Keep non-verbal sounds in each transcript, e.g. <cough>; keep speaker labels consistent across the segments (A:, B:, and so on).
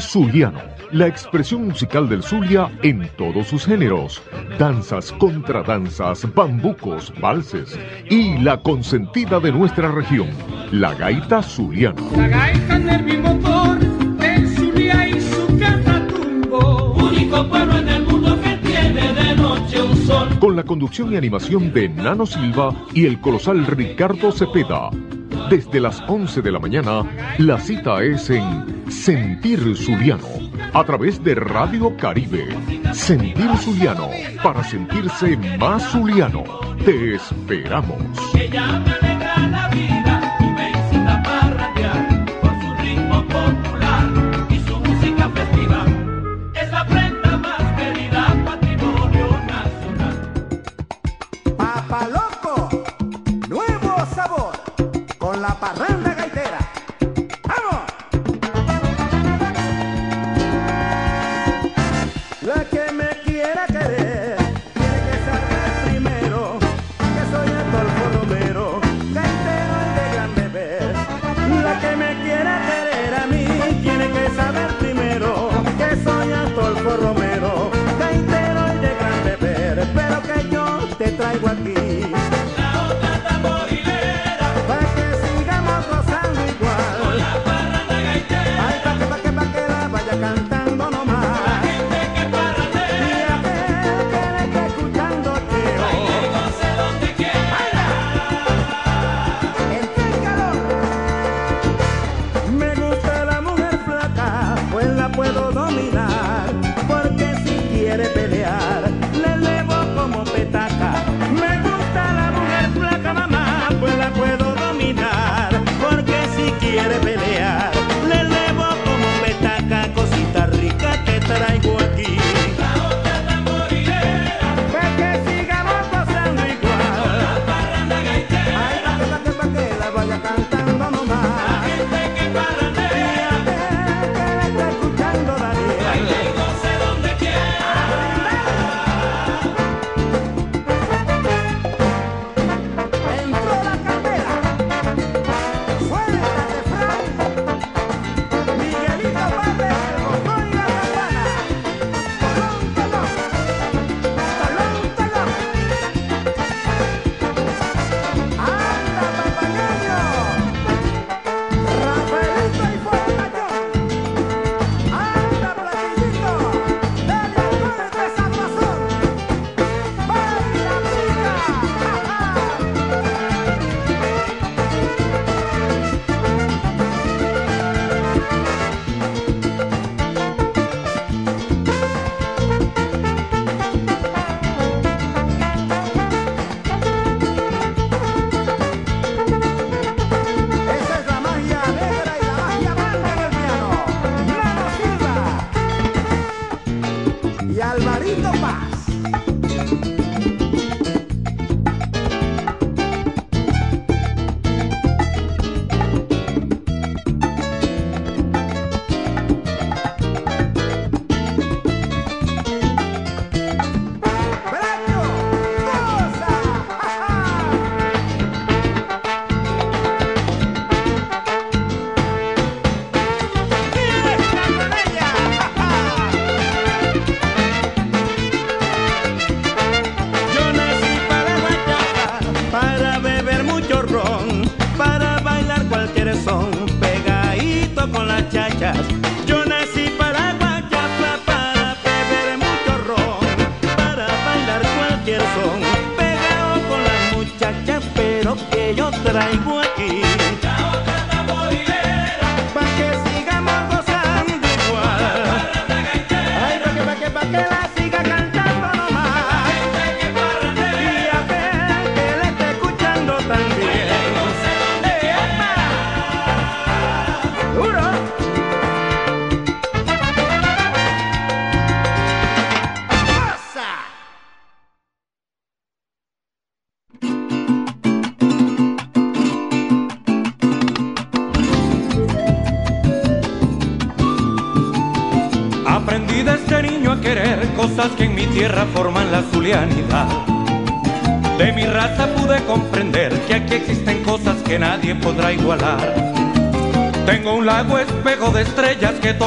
A: Zuliano, la expresión musical del Zulia en todos sus géneros, danzas, contradanzas, bambucos, valses y la consentida de nuestra región, la gaita zuliana.
B: La gaita motor del Zulia y su catatumbo, único pueblo en el mundo que tiene de noche un sol.
A: Con la conducción y animación de Nano Silva y el colosal Ricardo Cepeda. Desde las 11 de la mañana, la cita es en Sentir Zuliano, a través de Radio Caribe. Sentir Zuliano, para sentirse más zuliano. Te esperamos.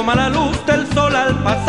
C: asoma la luz del sol al pasar.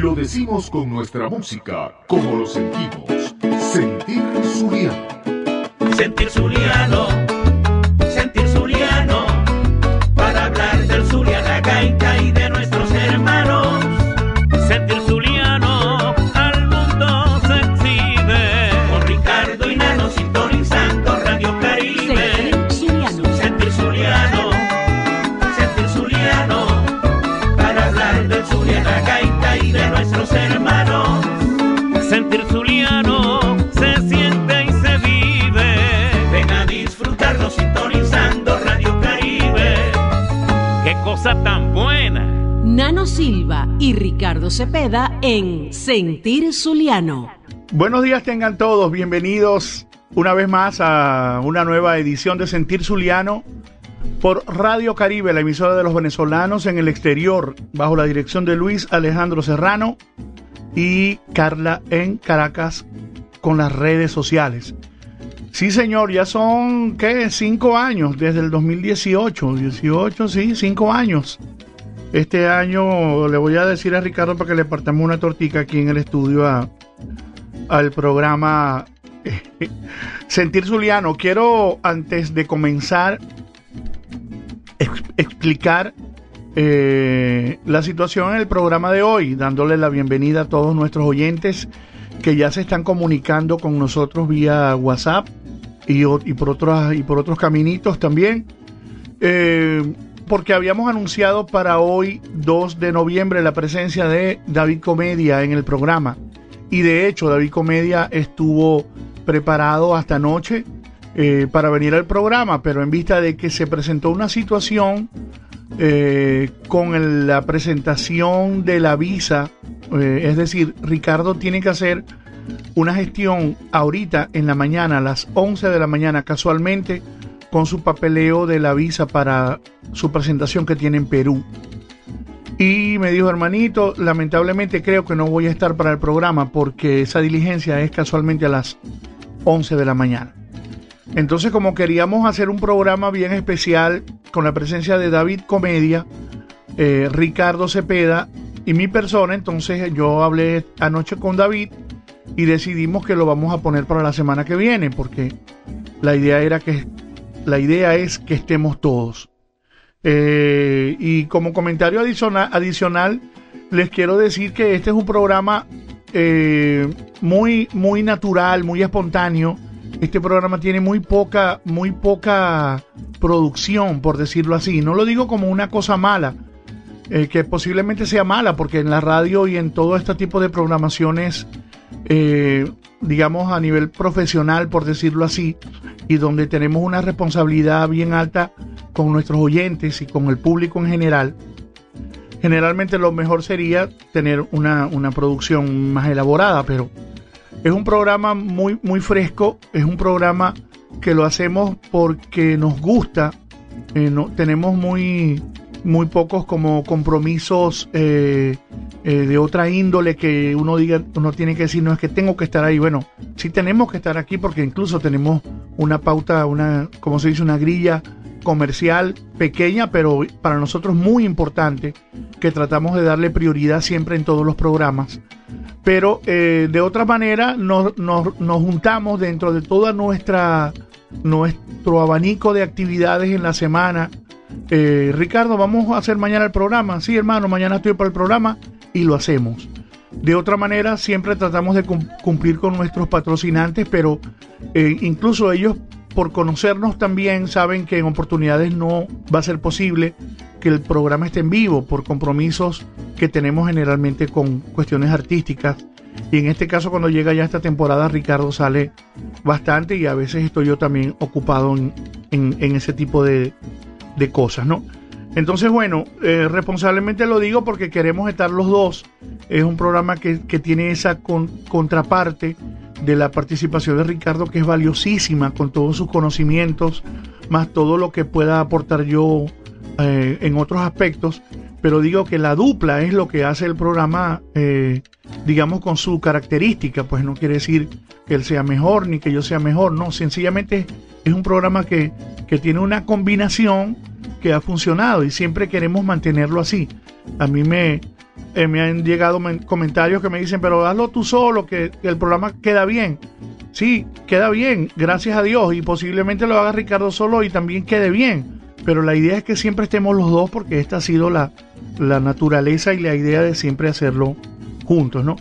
D: Lo decimos con nuestra música, como lo sentimos. Sentir Zuliano.
E: Sentir Zuliano. Ricardo
F: Cepeda en Sentir Zuliano.
G: Buenos días tengan todos, bienvenidos una vez más a una nueva edición de Sentir Zuliano por Radio Caribe, la emisora de los venezolanos en el exterior, bajo la dirección de Luis Alejandro Serrano y Carla en Caracas con las redes sociales. Sí, señor, ya son, ¿qué? Cinco años, desde el 2018, 18, sí, cinco años este año le voy a decir a Ricardo para que le partamos una tortica aquí en el estudio a, al programa eh, Sentir Zuliano. Quiero, antes de comenzar, explicar eh, la situación en el programa de hoy, dándole la bienvenida a todos nuestros oyentes que ya se están comunicando con nosotros vía WhatsApp y, por, otras, y por otros caminitos también. Eh, porque habíamos anunciado para hoy, 2 de noviembre, la presencia de David Comedia en el programa. Y de hecho, David Comedia estuvo preparado hasta anoche eh, para venir al programa, pero en vista de que se presentó una situación eh, con la presentación de la visa, eh, es decir, Ricardo tiene que hacer una gestión ahorita en la mañana, a las 11 de la mañana, casualmente, con su papeleo de la visa para su presentación que tiene en Perú. Y me dijo, hermanito, lamentablemente creo que no voy a estar para el programa porque esa diligencia es casualmente a las 11 de la mañana. Entonces, como queríamos hacer un programa bien especial con la presencia de David Comedia, eh, Ricardo Cepeda y mi persona, entonces yo hablé anoche con David y decidimos que lo vamos a poner para la semana que viene, porque la idea era que la idea es que estemos todos. Eh, y como comentario adicional, les quiero decir que este es un programa eh, muy, muy natural, muy espontáneo. Este programa tiene muy poca, muy poca producción, por decirlo así. No lo digo como una cosa mala, eh, que posiblemente sea mala, porque en la radio y en todo este tipo de programaciones, digamos a nivel profesional, por decirlo así, y donde tenemos una responsabilidad bien alta con nuestros oyentes y con el público en general, generalmente lo mejor sería tener una, una producción más elaborada, pero es un programa muy, muy fresco, es un programa que lo hacemos porque nos gusta, eh, no, tenemos muy, muy pocos como compromisos eh, eh, de otra índole que uno diga, uno tiene que decir, no es que tengo que estar ahí. Bueno, sí tenemos que estar aquí porque incluso tenemos una pauta, una, como se dice, una grilla comercial pequeña, pero para nosotros muy importante, que tratamos de darle prioridad siempre en todos los programas. Pero eh, de otra manera nos, nos, nos juntamos dentro de toda nuestra nuestro abanico de actividades en la semana. Eh, Ricardo, vamos a hacer mañana el programa. Sí, hermano, mañana estoy para el programa y lo hacemos. De otra manera, siempre tratamos de cum- cumplir con nuestros patrocinantes, pero eh, incluso ellos, por conocernos también, saben que en oportunidades no va a ser posible que el programa esté en vivo por compromisos que tenemos generalmente con cuestiones artísticas. Y en este caso, cuando llega ya esta temporada, Ricardo sale bastante y a veces estoy yo también ocupado en ese tipo de, de cosas, ¿no? Entonces, bueno, eh, responsablemente lo digo porque queremos estar los dos. Es un programa que, que tiene esa con- contraparte de la participación de Ricardo, que es valiosísima con todos sus conocimientos, más todo lo que pueda aportar yo eh, en otros aspectos. Pero digo que la dupla es lo que hace el programa, eh, digamos, con su característica. Pues no quiere decir que él sea mejor ni que yo sea mejor, no. Sencillamente es un programa que, que tiene una combinación que ha funcionado y siempre queremos mantenerlo así. A mí me, eh, me han llegado men- comentarios que me dicen, pero hazlo tú solo, que el programa queda bien. Sí, queda bien, gracias a Dios, y posiblemente lo haga Ricardo solo y también quede bien. Pero la idea es que siempre estemos los dos porque esta ha sido la, la naturaleza y la idea de siempre hacerlo juntos, ¿no?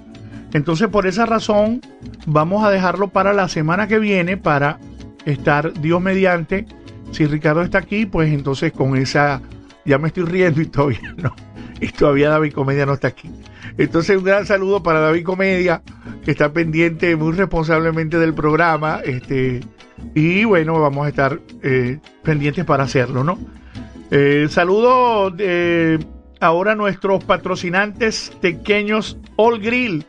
G: Entonces, por esa razón, vamos a dejarlo para la semana que viene para estar Dios mediante. Si Ricardo está aquí, pues entonces con esa, ya me estoy riendo y todavía no, y todavía David Comedia no está aquí. Entonces un gran saludo para David Comedia, que está pendiente muy responsablemente del programa, este, y bueno, vamos a estar eh, pendientes para hacerlo, ¿no? Eh, saludo ahora a nuestros patrocinantes pequeños All Grill,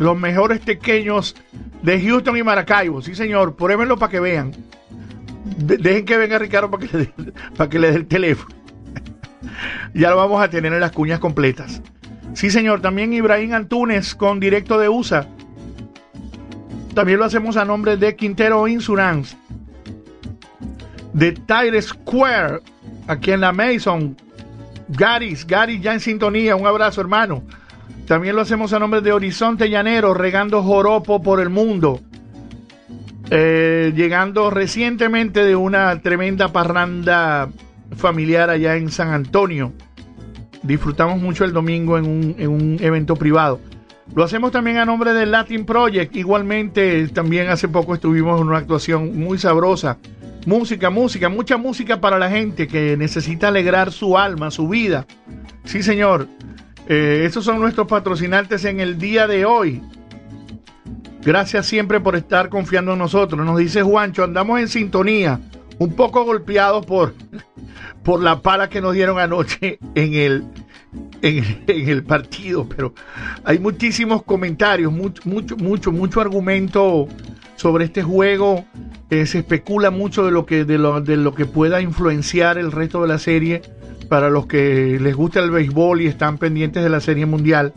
G: los mejores pequeños de Houston y Maracaibo, sí señor, pruébenlo para que vean. De- dejen que venga Ricardo para que le <laughs> dé el teléfono. <laughs> ya lo vamos a tener en las cuñas completas. Sí, señor, también Ibrahim Antunes con directo de USA. También lo hacemos a nombre de Quintero Insurance. De Tire Square, aquí en la Mason. Garis, Garis ya en sintonía. Un abrazo, hermano. También lo hacemos a nombre de Horizonte Llanero, regando joropo por el mundo. Eh, llegando recientemente de una tremenda parranda familiar allá en San Antonio. Disfrutamos mucho el domingo en un, en un evento privado. Lo hacemos también a nombre del Latin Project. Igualmente, también hace poco estuvimos en una actuación muy sabrosa. Música, música, mucha música para la gente que necesita alegrar su alma, su vida. Sí, señor. Eh, esos son nuestros patrocinantes en el día de hoy. Gracias siempre por estar confiando en nosotros. Nos dice Juancho, andamos en sintonía, un poco golpeados por, por la pala que nos dieron anoche en el, en, el partido, pero hay muchísimos comentarios, mucho, mucho, mucho, mucho argumento sobre este juego. Eh, se especula mucho de lo que de lo, de lo que pueda influenciar el resto de la serie para los que les gusta el béisbol y están pendientes de la serie mundial.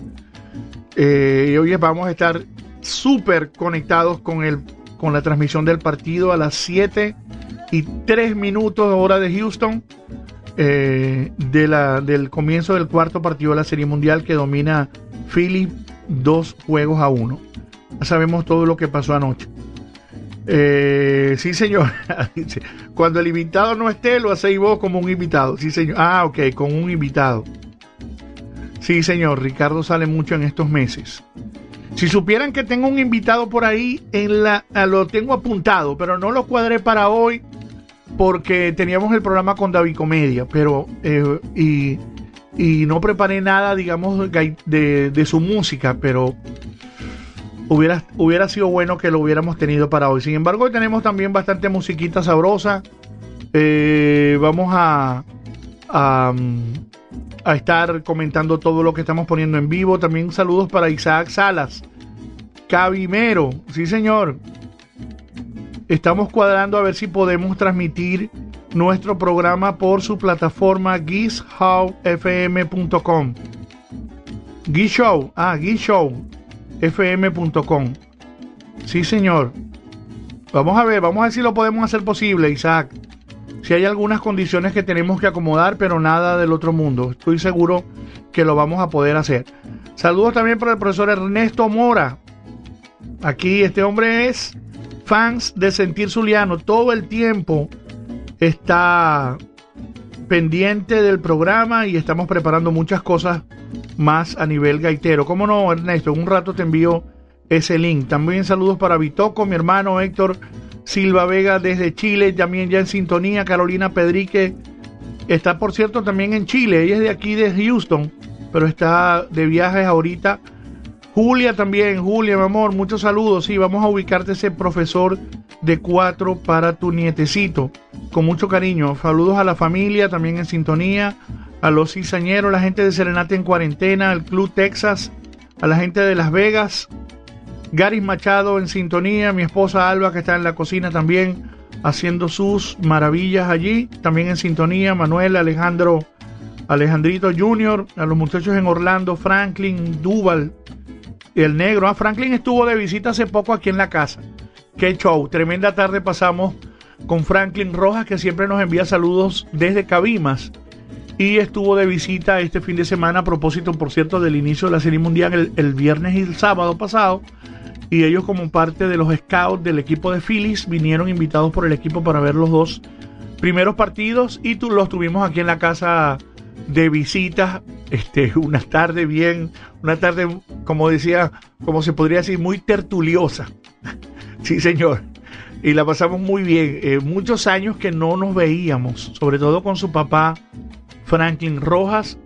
G: Eh, y hoy vamos a estar súper conectados con el con la transmisión del partido a las 7 y 3 minutos hora de Houston eh, de la, del comienzo del cuarto partido de la Serie Mundial que domina Philly dos juegos a uno. Ya sabemos todo lo que pasó anoche. Eh, sí, señor. <laughs> Cuando el invitado no esté, lo hacéis vos como un invitado. Sí, señor. Ah, ok, con un invitado. Sí, señor. Ricardo sale mucho en estos meses. Si supieran que tengo un invitado por ahí, en la, lo tengo apuntado, pero no lo cuadré para hoy porque teníamos el programa con David Comedia, pero eh, y, no preparé nada, digamos, de, su música, pero hubiera, hubiera sido bueno que lo hubiéramos tenido para hoy. Sin embargo, hoy tenemos también bastante musiquita sabrosa. Eh, vamos a, a, estar comentando todo lo que estamos poniendo en vivo. También saludos para Isaac Salas, Cabimero, sí señor. Estamos cuadrando a ver si podemos transmitir nuestro programa por su plataforma gishowfm.com. Gishow, ah, gishowfm.com. Sí, señor. Vamos a ver, vamos a ver si lo podemos hacer posible, Isaac. Si hay algunas condiciones que tenemos que acomodar, pero nada del otro mundo. Estoy seguro que lo vamos a poder hacer. Saludos también para el profesor Ernesto Mora. Aquí este hombre es fans de Sentir Zuliano todo el tiempo está pendiente del programa y estamos preparando muchas cosas más a nivel gaitero. ¿Cómo no, Ernesto? En un rato te envío ese link. También saludos para Bitoco, mi hermano Héctor Silva Vega desde Chile, también ya en sintonía. Carolina Pedrique está, por cierto, también en Chile. Ella es de aquí, de Houston, pero está de viajes ahorita Julia también, Julia, mi amor, muchos saludos. Sí, vamos a ubicarte ese profesor de cuatro para tu nietecito. Con mucho cariño. Saludos a la familia, también en sintonía. A los cizañeros, la gente de Serenate en cuarentena, al Club Texas, a la gente de Las Vegas. Garis Machado en sintonía, mi esposa Alba que está en la cocina también haciendo sus maravillas allí. También en sintonía, Manuel Alejandro, Alejandrito Jr., a los muchachos en Orlando, Franklin, Duval el negro. Ah, Franklin estuvo de visita hace poco aquí en la casa. Qué show. Tremenda tarde pasamos con Franklin Rojas, que siempre nos envía saludos desde Cabimas. Y estuvo de visita este fin de semana a propósito, por cierto, del inicio de la Serie Mundial el, viernes y el sábado pasado. Y ellos como parte de los scouts del equipo de Phillies vinieron invitados por el equipo para ver los dos primeros partidos y tú, los tuvimos aquí en la casa de visita, este, <laughs> una tarde bien, una tarde, como decía, como se podría decir, muy tertuliosa. <laughs> sí, señor. Y la pasamos muy bien. Eh, muchos años que no nos veíamos, sobre todo con su papá, Franklin Rojas,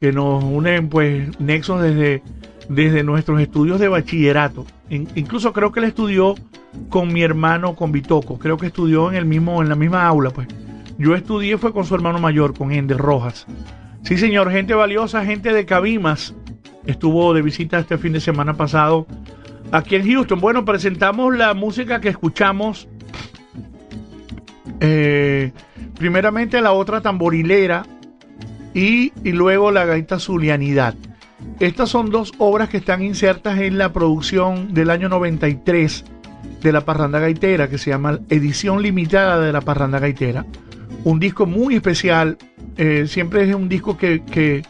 G: que nos unen pues nexos desde, desde nuestros estudios de bachillerato. incluso creo que él estudió con mi hermano, con Bitoco. Creo que estudió en el mismo, en la misma aula, pues. Yo estudié fue con su hermano mayor, con Ender Rojas. Sí, señor, gente valiosa, gente de Cabimas. Estuvo de visita este fin de semana pasado aquí en Houston. Bueno, presentamos la música que escuchamos. Eh, primeramente la otra tamborilera y, y luego la gaita zulianidad. Estas son dos obras que están insertas en la producción del año 93 de la Parranda Gaitera, que se llama Edición Limitada de la Parranda Gaitera un disco muy especial. Eh, siempre es un disco que, que,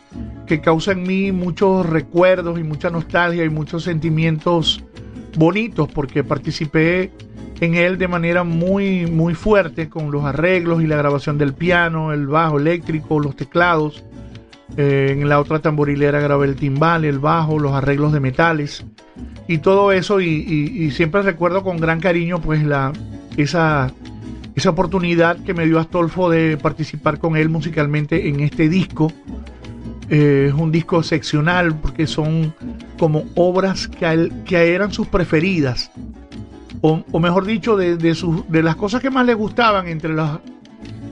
G: causa en mí muchos recuerdos y mucha nostalgia y muchos sentimientos bonitos porque participé en él de manera muy, muy fuerte con los arreglos y la grabación del piano, el bajo eléctrico, los teclados. Eh, en la otra tamborilera grabé el timbal, el bajo, los arreglos de metales y todo eso. Y, siempre recuerdo con gran cariño pues la, esa, esa oportunidad que me dio Astolfo de participar con él musicalmente en este disco. Eh, es un disco excepcional porque son como obras que, que eran sus preferidas o, mejor dicho, de, de, las cosas que más le gustaban entre las,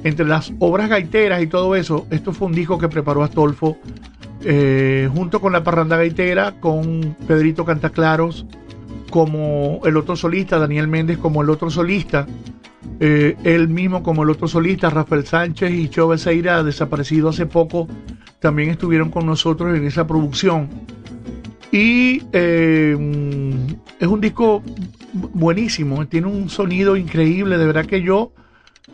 G: entre las obras gaiteras y todo eso, esto fue un disco que preparó Astolfo eh, junto con la parranda gaitera, con Pedrito Cantaclaros, como el otro solista, Daniel Méndez como el otro solista, eh, él mismo como el otro solista, Rafael Sánchez y Cho Becerra, desaparecido hace poco, también estuvieron con nosotros en esa producción. Y eh, es un disco buenísimo, tiene un sonido increíble, de verdad que yo,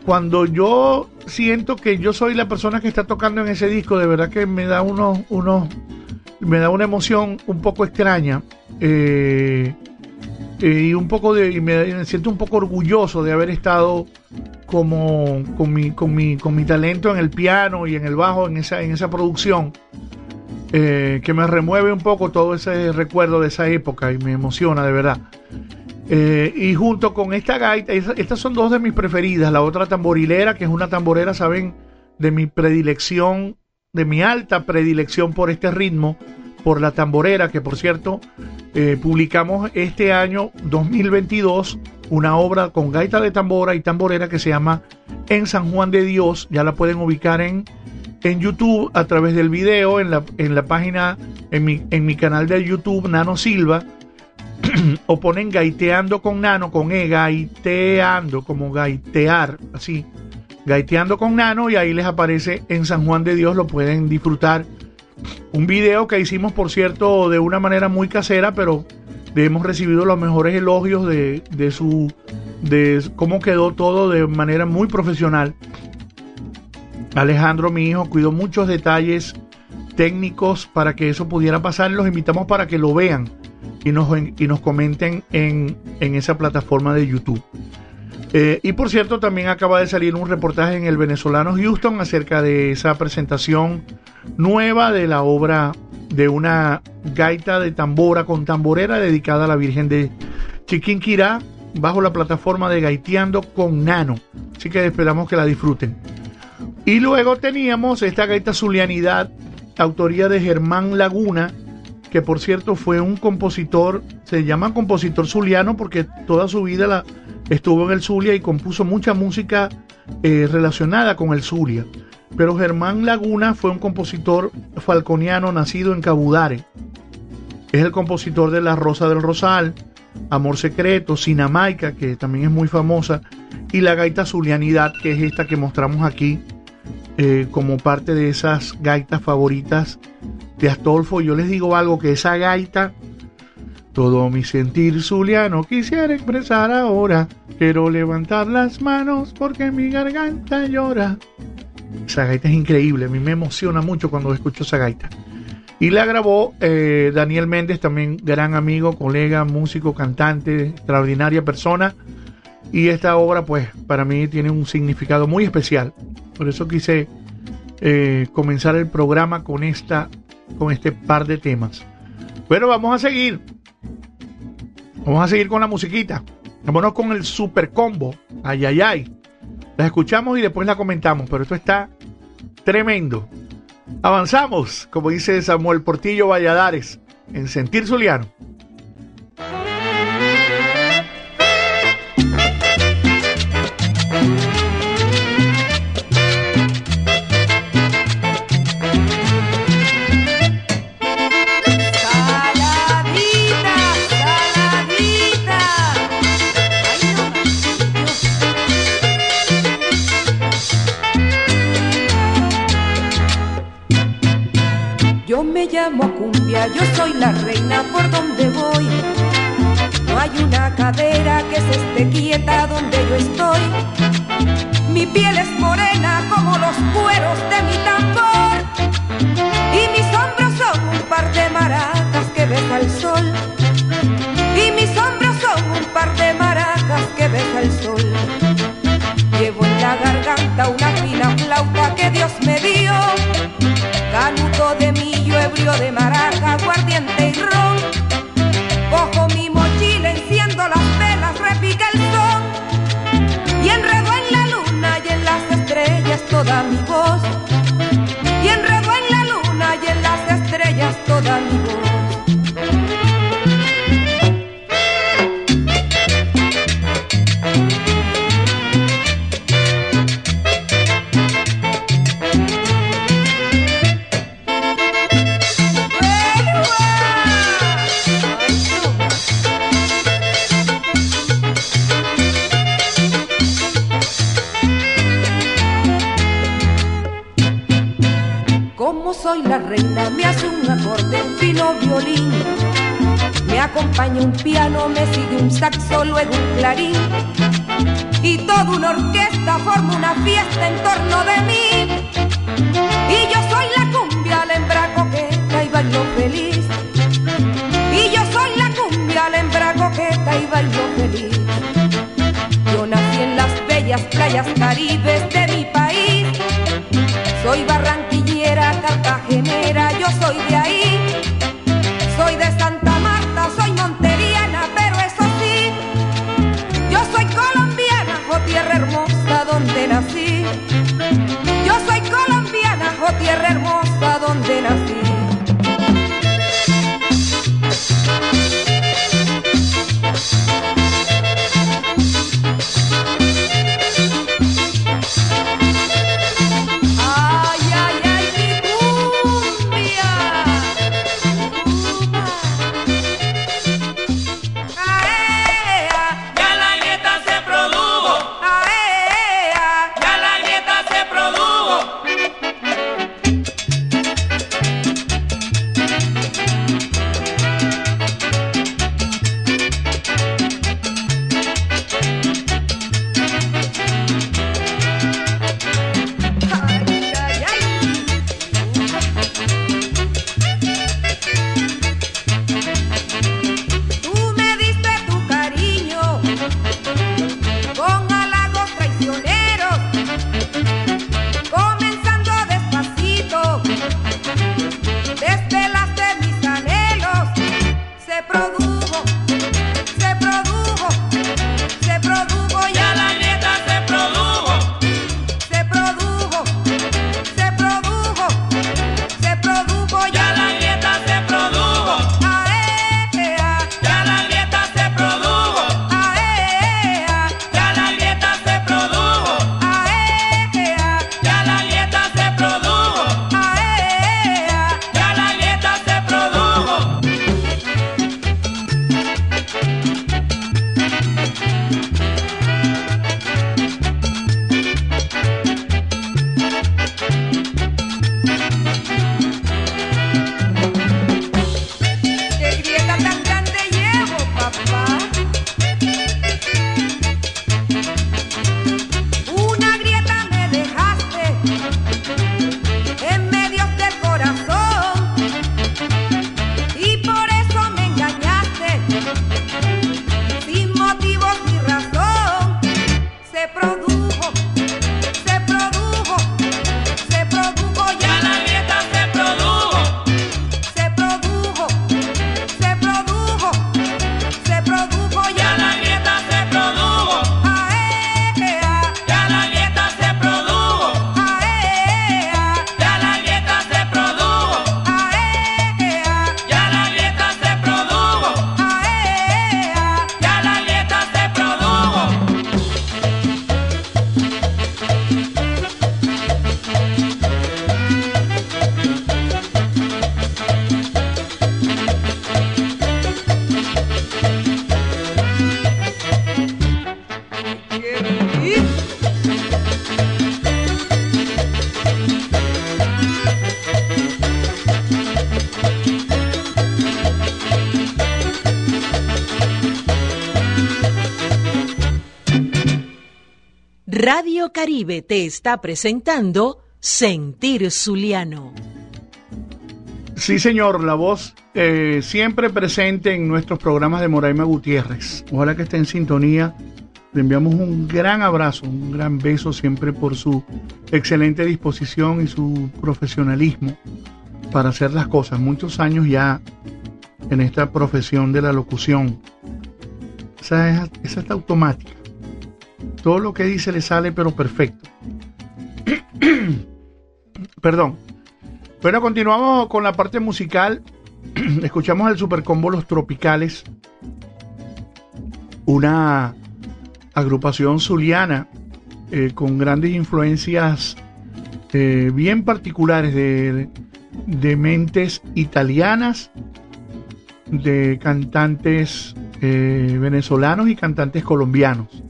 G: cuando yo siento que yo soy la persona que está tocando en ese disco, de verdad que me da unos, unos me da una emoción un poco extraña. Eh, eh, y un poco de y me, siento un poco orgulloso de haber estado como con mi, con mi, con mi talento en el piano y en el bajo en esa, en esa producción eh, que me remueve un poco todo ese recuerdo de esa época y me emociona de verdad. Eh, y junto con esta gaita, estas son dos de mis preferidas, la otra tamborilera, que es una tamborera, saben, de mi predilección, de mi alta predilección por este ritmo, por la tamborera, que por cierto, eh, publicamos este año 2022 una obra con gaita de tambora y tamborera que se llama En San Juan de Dios, ya la pueden ubicar en en YouTube a través del video, en la, en la página, en mi, en mi canal de YouTube, Nano Silva, <clears throat> o ponen gaiteando con Nano, con E, gaiteando, como gaitear, así, gaiteando con Nano, y ahí les aparece en San Juan de Dios, lo pueden disfrutar. Un video que hicimos, por cierto, de una manera muy casera, pero hemos recibido los mejores elogios de, de su de cómo quedó todo de manera muy profesional. Alejandro, mi hijo, cuidó muchos detalles técnicos para que eso pudiera pasar. Los invitamos para que lo vean y nos, y nos comenten en, esa plataforma de YouTube. Eh, y por cierto, también acaba de salir un reportaje en el venezolano Houston acerca de esa presentación nueva de la obra de una gaita de tambora con tamborera dedicada a la Virgen de Chiquinquirá bajo la plataforma de Gaiteando con Nano. Así que esperamos que la disfruten. Y luego teníamos esta gaita Zulianidad, autoría de Germán Laguna, que por cierto fue un compositor, se llama compositor zuliano porque toda su vida la, estuvo en el Zulia y compuso mucha música eh, relacionada con el Zulia. Pero Germán Laguna fue un compositor falconiano nacido en Cabudare. Es el compositor de La Rosa del Rosal, Amor Secreto, Sinamaica, que también es muy famosa, y la gaita Zulianidad, que es esta que mostramos aquí eh, como parte de esas gaitas favoritas de Astolfo. Yo les digo algo, que esa gaita, todo mi sentir zuliano quisiera expresar ahora. Quiero levantar las manos porque mi garganta llora. Esa gaita es increíble, a mí me emociona mucho cuando escucho esa gaita. Y la grabó eh, Daniel Méndez, también gran amigo, colega, músico, cantante, extraordinaria persona. Y esta obra, pues, para mí tiene un significado muy especial. Por eso quise eh, comenzar el programa con, esta, con este par de temas. Bueno, vamos a seguir. Vamos a seguir con la musiquita. Vámonos con el super combo. Ay, ay, ay. La escuchamos y después la comentamos, pero esto está tremendo. Avanzamos, como dice Samuel Portillo Valladares, en Sentir Zuliano.
H: yo soy la reina por donde voy. No hay una cadera que se esté quieta donde yo estoy. Mi piel es morena como los cueros de mi tambor. Y mis hombros son un par de maracas que besa el sol. Y mis hombros son un par de maracas que besa el sol. Llevo en la garganta una fina flauta que Dios me dio de maraca, guardiente y rojo. acompaña un piano, me sigue un saxo, luego un clarín. Y toda una orquesta forma una fiesta en torno de mí. Y yo soy la cumbia, la hembra coqueta y bailo feliz. Y yo soy la cumbia, la hembra coqueta y bailo feliz. Yo nací en las bellas playas caribes de mi país. Soy
F: barranca Caribe te está presentando Sentir Zuliano.
G: Sí, señor, la voz eh, siempre presente en nuestros programas de Moraima Gutiérrez. Ojalá que esté en sintonía. Le enviamos un gran abrazo, un gran beso siempre por su excelente disposición y su profesionalismo para hacer las cosas. Muchos años ya en esta profesión de la locución. Es, esa está automática todo lo que dice le sale pero perfecto. <clears throat> Perdón. Bueno, continuamos con la parte musical. <clears throat> Escuchamos el Supercombo Los Tropicales. Una agrupación zuliana eh, con grandes influencias eh, bien particulares de, mentes italianas, de cantantes eh, venezolanos y cantantes colombianos.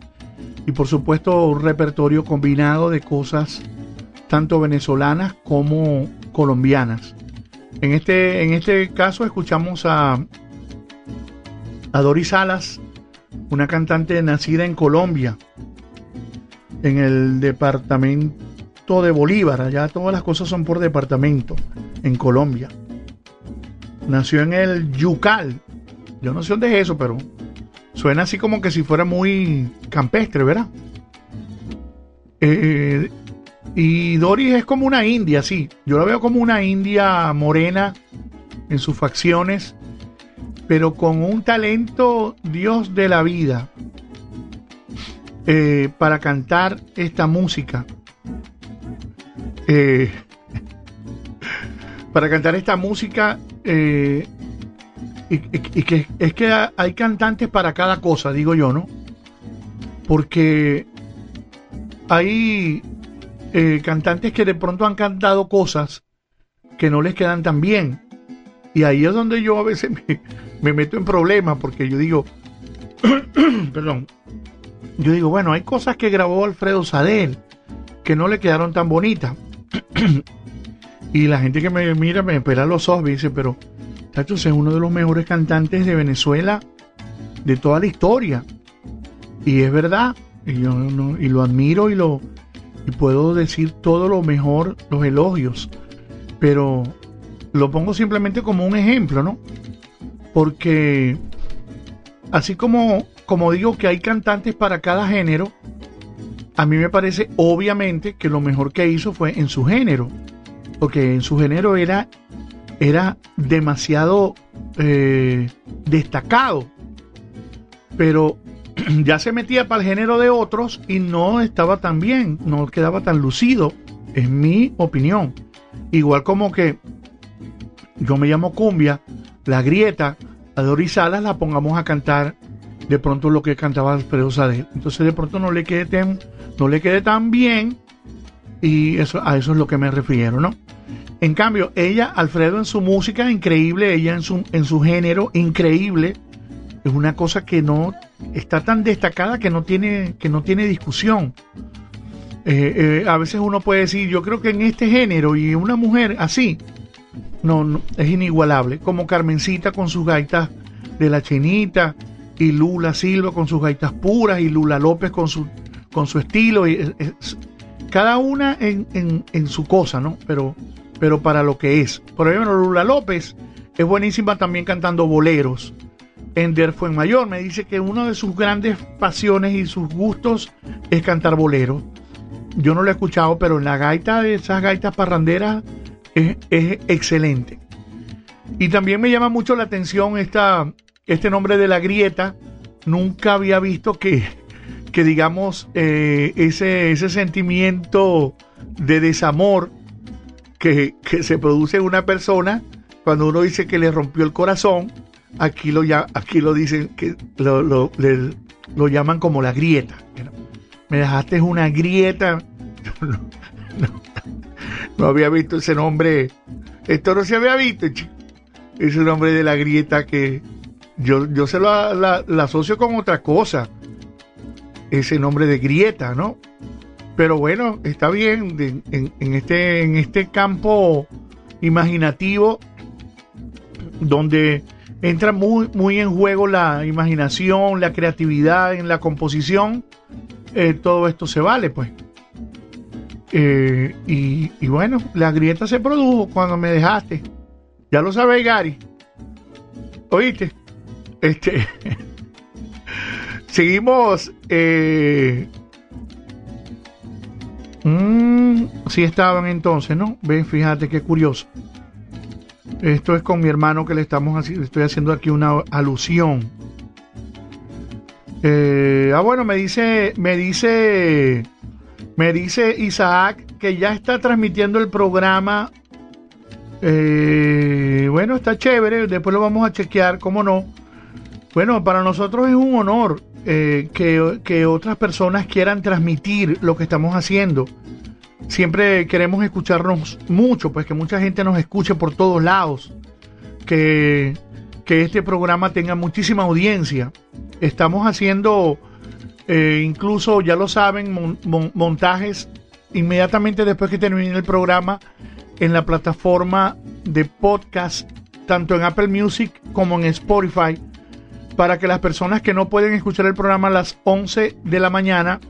G: Y por supuesto un repertorio combinado de cosas tanto venezolanas como colombianas. En este, en este caso escuchamos a, a Doris Salas, una cantante nacida en Colombia, en el departamento de Bolívar, allá todas las cosas son por departamento, en Colombia. Nació en el Yucal, yo no sé dónde es eso, pero suena así como que si fuera muy campestre, ¿verdad? Eh, y Doris es como una india, sí. Yo la veo como una india morena en sus facciones, pero con un talento Dios de la vida eh, para cantar esta música. Eh, <laughs> para cantar esta música y, que es que hay cantantes para cada cosa, digo yo, ¿no? Porque hay eh, cantantes que de pronto han cantado cosas que no les quedan tan bien. Y ahí es donde yo a veces <laughs> me, meto en problemas porque yo digo, <coughs> perdón, yo digo, bueno, hay cosas que grabó Alfredo Sadel que no le quedaron tan bonitas. <coughs> y la gente que me mira me espera los ojos y dice, pero Es uno de los mejores cantantes de Venezuela de toda la historia. Y es verdad, y, yo, y lo admiro y lo, y puedo decir todo lo mejor, los elogios, pero lo pongo simplemente como un ejemplo, ¿no? Porque así como, como digo que hay cantantes para cada género, a mí me parece obviamente que lo mejor que hizo fue en su género, porque en su género era, era demasiado eh, destacado, pero <clears throat> ya se metía para el género de otros y no estaba tan bien, no quedaba tan lucido, es mi opinión. Igual como que yo me llamo Cumbia, la grieta, a Doris Salas la pongamos a cantar de pronto lo que cantaba Alfredo Sadel. Entonces de pronto no le quede tan, no le quede tan bien y eso, a eso es lo que me refiero, ¿no? En cambio, ella, Alfredo en su música, increíble, ella en su, en su género, increíble, es una cosa que no está tan destacada que no tiene, que no tiene discusión. Eh, eh, a veces uno puede decir, yo creo que en este género y una mujer así, no, es inigualable. Como Carmencita con sus gaitas de la chinita y Lula Silva con sus gaitas puras y Lula López con su, con su estilo. Y, cada una en, en, en, su cosa, ¿no? Pero, pero para lo que es. Por ejemplo, Lula López es buenísima también cantando boleros fue mayor me dice que una de sus grandes pasiones y sus gustos es cantar bolero. Yo no lo he escuchado, pero en la gaita de esas gaitas parranderas es, excelente. Y también me llama mucho la atención esta, este nombre de la grieta. Nunca había visto que, que digamos, eh, ese, ese sentimiento de desamor que, que se produce en una persona cuando uno dice que le rompió el corazón aquí lo, aquí lo dicen, que lo, lo, lo llaman como la grieta. Me dejaste una grieta. <laughs> No, había visto ese nombre. Esto no se había visto, Ese nombre de la grieta que yo, yo se lo la, asocio con otra cosa. Ese nombre de grieta, ¿no? Pero bueno, está bien. en, este, en este campo imaginativo donde entra muy, muy en juego la imaginación, la creatividad en la composición, eh, todo esto se vale, pues. Eh, y, bueno, la grieta se produjo cuando me dejaste. Ya lo sabes, Gary. ¿Oíste? Este. <laughs> Seguimos. Eh, mm, sí estaban entonces, ¿no? Ven, fíjate qué curioso. Esto es con mi hermano que le estamos estoy haciendo aquí una alusión. Eh, ah, bueno, me dice, me dice, me dice Isaac que ya está transmitiendo el programa. Eh, bueno, está chévere, después lo vamos a chequear, cómo no. Bueno, para nosotros es un honor eh, que, que otras personas quieran transmitir lo que estamos haciendo. Siempre queremos escucharnos mucho, pues que mucha gente nos escuche por todos lados. Que, que este programa tenga muchísima audiencia. Estamos haciendo, eh, incluso ya lo saben, montajes inmediatamente después que termine el programa en la plataforma de podcast, tanto en Apple Music como en Spotify para que las personas que no pueden escuchar el programa a las 11 de la mañana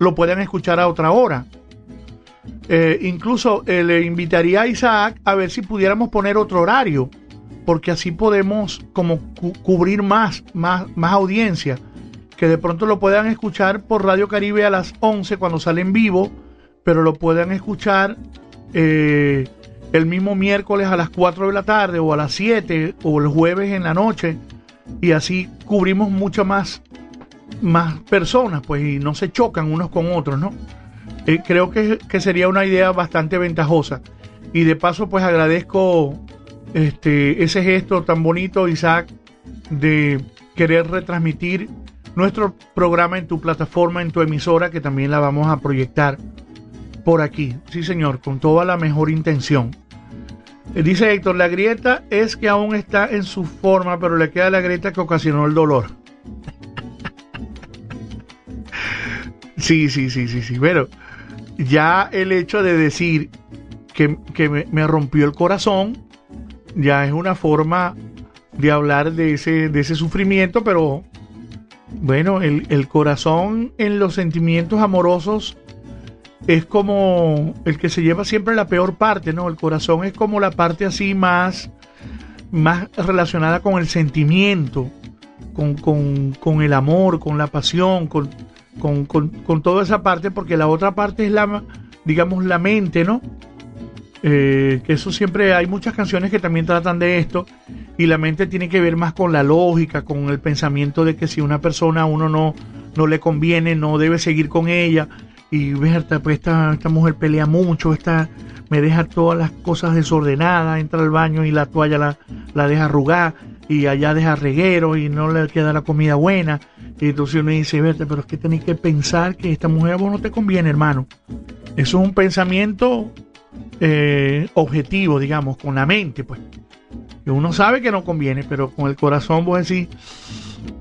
G: lo puedan escuchar a otra hora. Eh, incluso eh, le invitaría a Isaac a ver si pudiéramos poner otro horario, porque así podemos como cubrir más, más, más audiencia, que de pronto lo puedan escuchar por Radio Caribe a las 11 cuando sale en vivo, pero lo puedan escuchar eh, el mismo miércoles a las 4 de la tarde o a las 7 o el jueves en la noche y así cubrimos muchas más, más personas, pues, y no se chocan unos con otros, ¿no? Eh, creo que, sería una idea bastante ventajosa. Y de paso, pues agradezco este, ese gesto tan bonito, Isaac, de querer retransmitir nuestro programa en tu plataforma, en tu emisora, que también la vamos a proyectar por aquí. Sí, señor, con toda la mejor intención. Eh, dice Héctor, la grieta es que aún está en su forma, pero le queda la grieta que ocasionó el dolor. <laughs> sí, sí, sí, sí, sí. Pero ya el hecho de decir que, me, rompió el corazón, ya es una forma de hablar de ese, de ese sufrimiento, pero bueno, el, el corazón en los sentimientos amorosos es como el que se lleva siempre la peor parte, ¿no? El corazón es como la parte así más, más relacionada con el sentimiento, con, el amor, con la pasión, con, con, toda esa parte, porque la otra parte es la, digamos, la mente, ¿no? Eh, que eso siempre hay muchas canciones que también tratan de esto y la mente tiene que ver más con la lógica, con el pensamiento de que si una persona a uno no, no le conviene, no debe seguir con ella y Berta, pues esta, esta mujer pelea mucho, esta me deja todas las cosas desordenadas, entra al baño y la toalla la, la deja arrugar y allá deja reguero y no le queda la comida buena. Y entonces uno dice, Berta, pero es que tenéis que pensar que esta mujer a vos no te conviene, hermano. Eso es un pensamiento eh, objetivo, digamos, con la mente, pues. Y uno sabe que no conviene, pero con el corazón vos decís,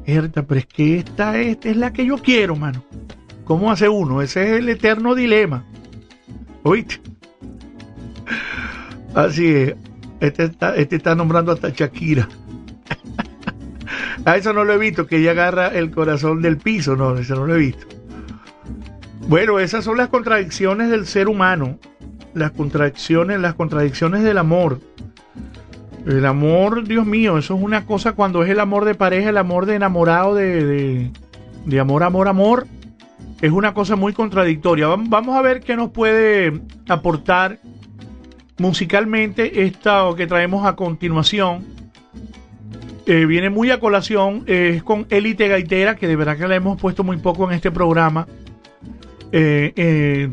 G: Berta, pero es que esta, esta es la que yo quiero, hermano. ¿Cómo hace uno? Ese es el eterno dilema. ¿Oíste? Así es. Este está, este está nombrando hasta Shakira. <laughs> A eso no lo he visto, que ella agarra el corazón del piso. No, eso no lo he visto. Bueno, esas son las contradicciones del ser humano. Las contradicciones, las contradicciones del amor. El amor, Dios mío, eso es una cosa cuando es el amor de pareja, el amor de enamorado, de, de, de amor, amor, amor es una cosa muy contradictoria. Vamos a ver qué nos puede aportar musicalmente esta que traemos a continuación. Eh, viene muy a colación, es con Élite Gaitera, que de verdad que la hemos puesto muy poco en este programa. Eh, eh,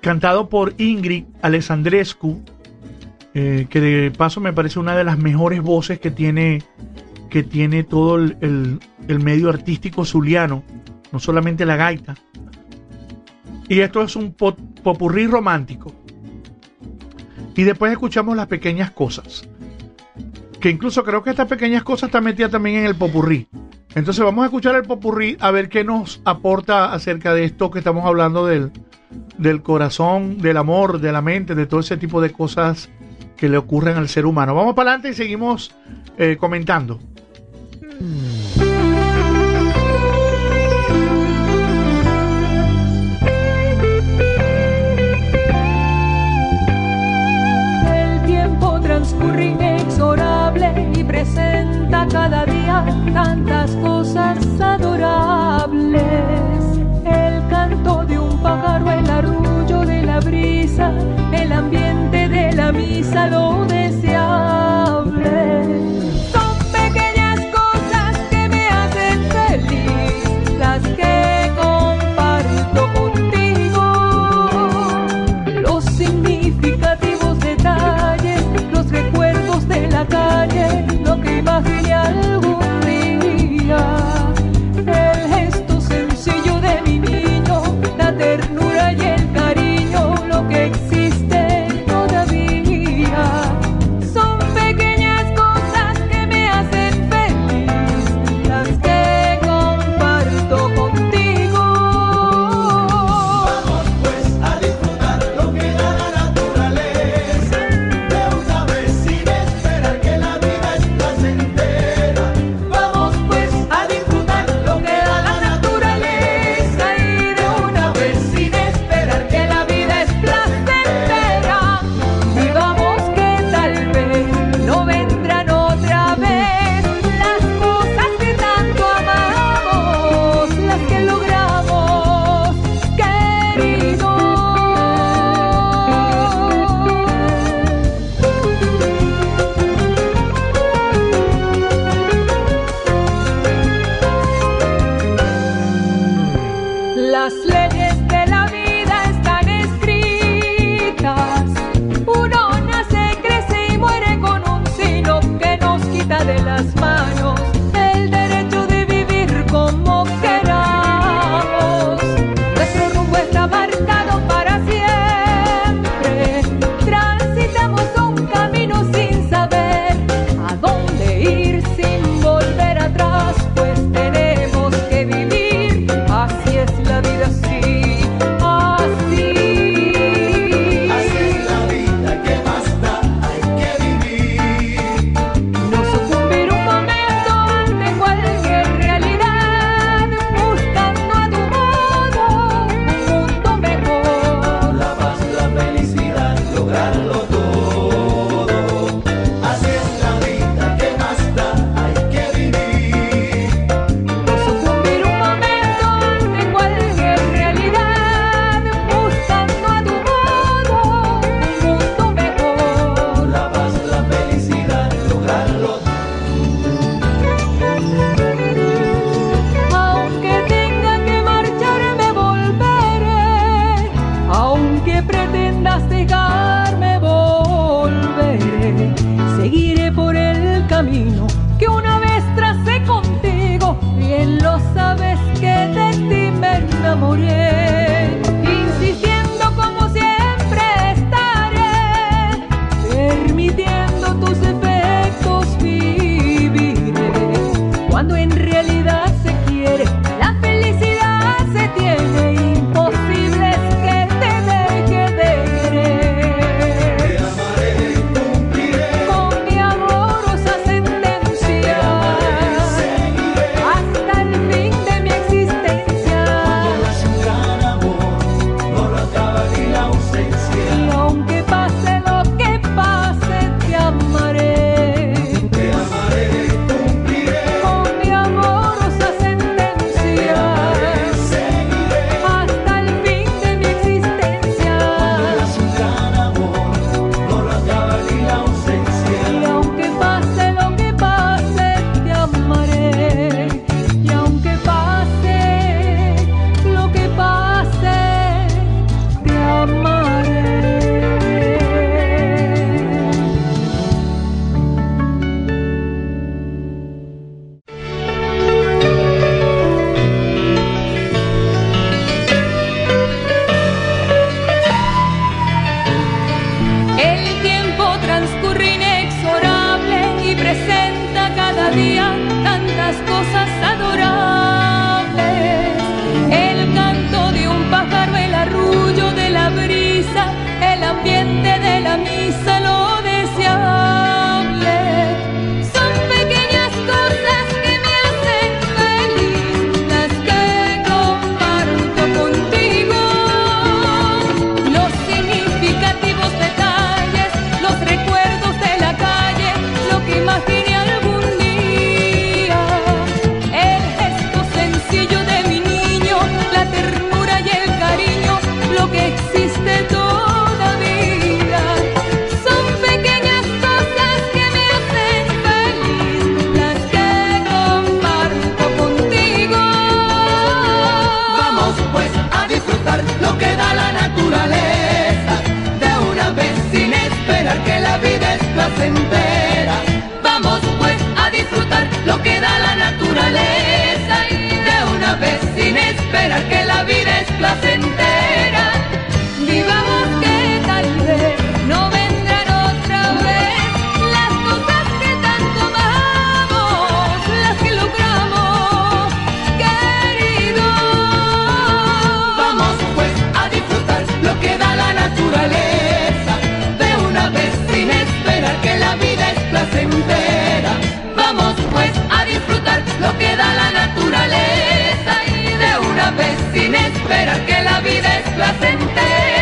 G: cantado por Ingrid Alessandrescu, que de paso me parece una de las mejores voces que tiene, que tiene todo el, el medio artístico zuliano, no solamente la gaita. Y esto es un popurrí romántico. Y después escuchamos las pequeñas cosas. Que incluso creo que estas pequeñas cosas están metidas también en el popurrí. Entonces vamos a escuchar el popurrí a ver qué nos aporta acerca de esto que estamos hablando del, del corazón, del amor, de la mente, de todo ese tipo de cosas que le ocurren al ser humano. Vamos para adelante y seguimos eh, comentando.
I: transcurre Cada día tantas cosas adorables. El canto de un pájaro, el arrullo de la brisa, el ambiente de la misa, lo
E: sin esperar que la vida es placentera.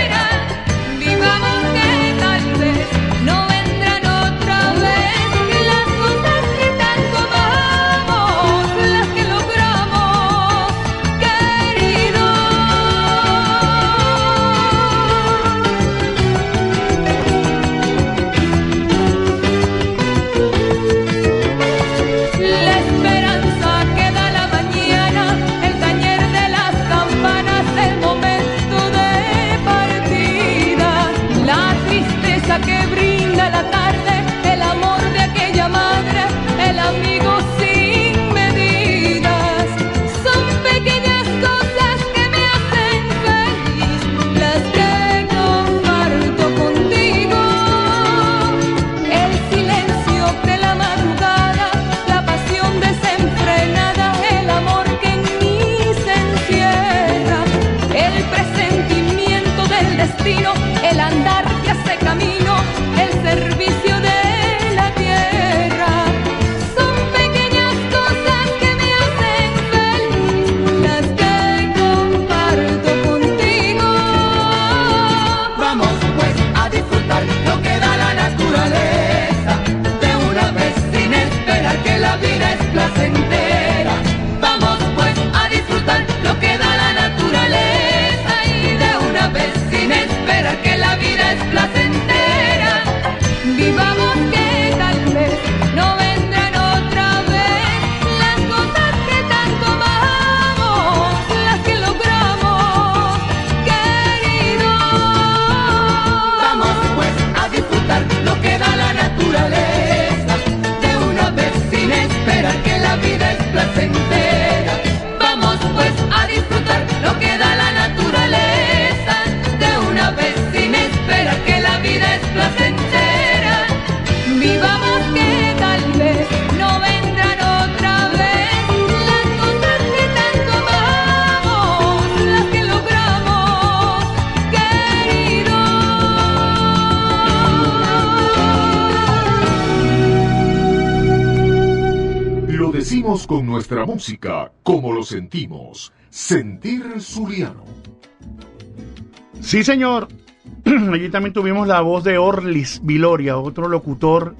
D: Con nuestra música como lo sentimos. Sentir Zuliano.
G: Sí, señor. <clears throat> Allí también tuvimos la voz de Orlis Viloria, otro locutor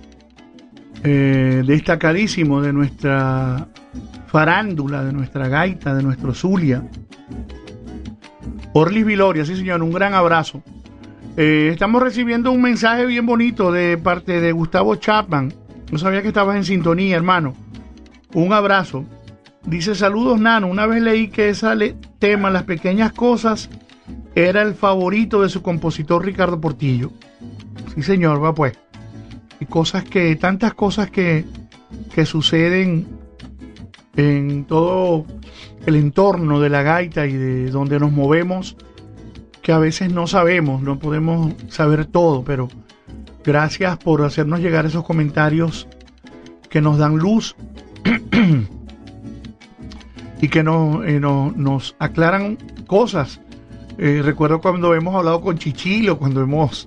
G: eh, destacadísimo de nuestra farándula, de nuestra gaita, de nuestro Zulia. Orlis Viloria, sí, señor, un gran abrazo. Eh, estamos recibiendo un mensaje bien bonito de parte de Gustavo Chapman. No sabía que estabas en sintonía, hermano. Un abrazo. Dice saludos, Nano. Una vez leí que ese tema, Las pequeñas cosas, era el favorito de su compositor Ricardo Portillo. Sí, señor, va pues. Y cosas que, tantas cosas que, que suceden en todo el entorno de la gaita y de donde nos movemos, que a veces no sabemos, no podemos saber todo, pero gracias por hacernos llegar esos comentarios que nos dan luz y que eh, nos aclaran cosas eh, recuerdo cuando hemos hablado con Chichilo, cuando hemos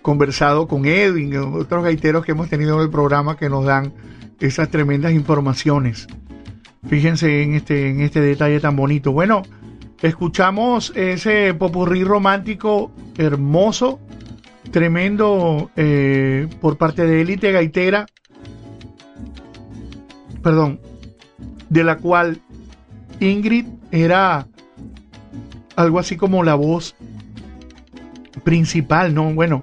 G: conversado con Edwin, otros gaiteros que hemos tenido en el programa que nos dan esas tremendas informaciones. Fíjense en este, en este detalle tan bonito. Bueno, escuchamos ese popurrí romántico hermoso, tremendo eh, por parte de Élite Gaitera, perdón, de la cual Ingrid era algo así como la voz principal, ¿no? Bueno,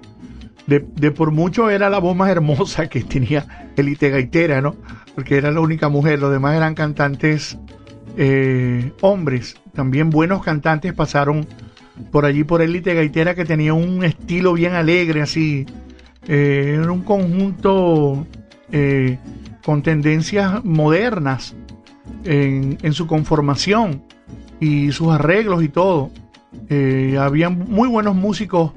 G: de, por mucho era la voz más hermosa que tenía Elite Gaitera, ¿no? Porque era la única mujer, los demás eran cantantes eh, hombres, también buenos cantantes pasaron por allí por Elite Gaitera que tenía un estilo bien alegre, así, eh, era un conjunto eh, con tendencias modernas en, su conformación y sus arreglos y todo. Eh, había muy buenos músicos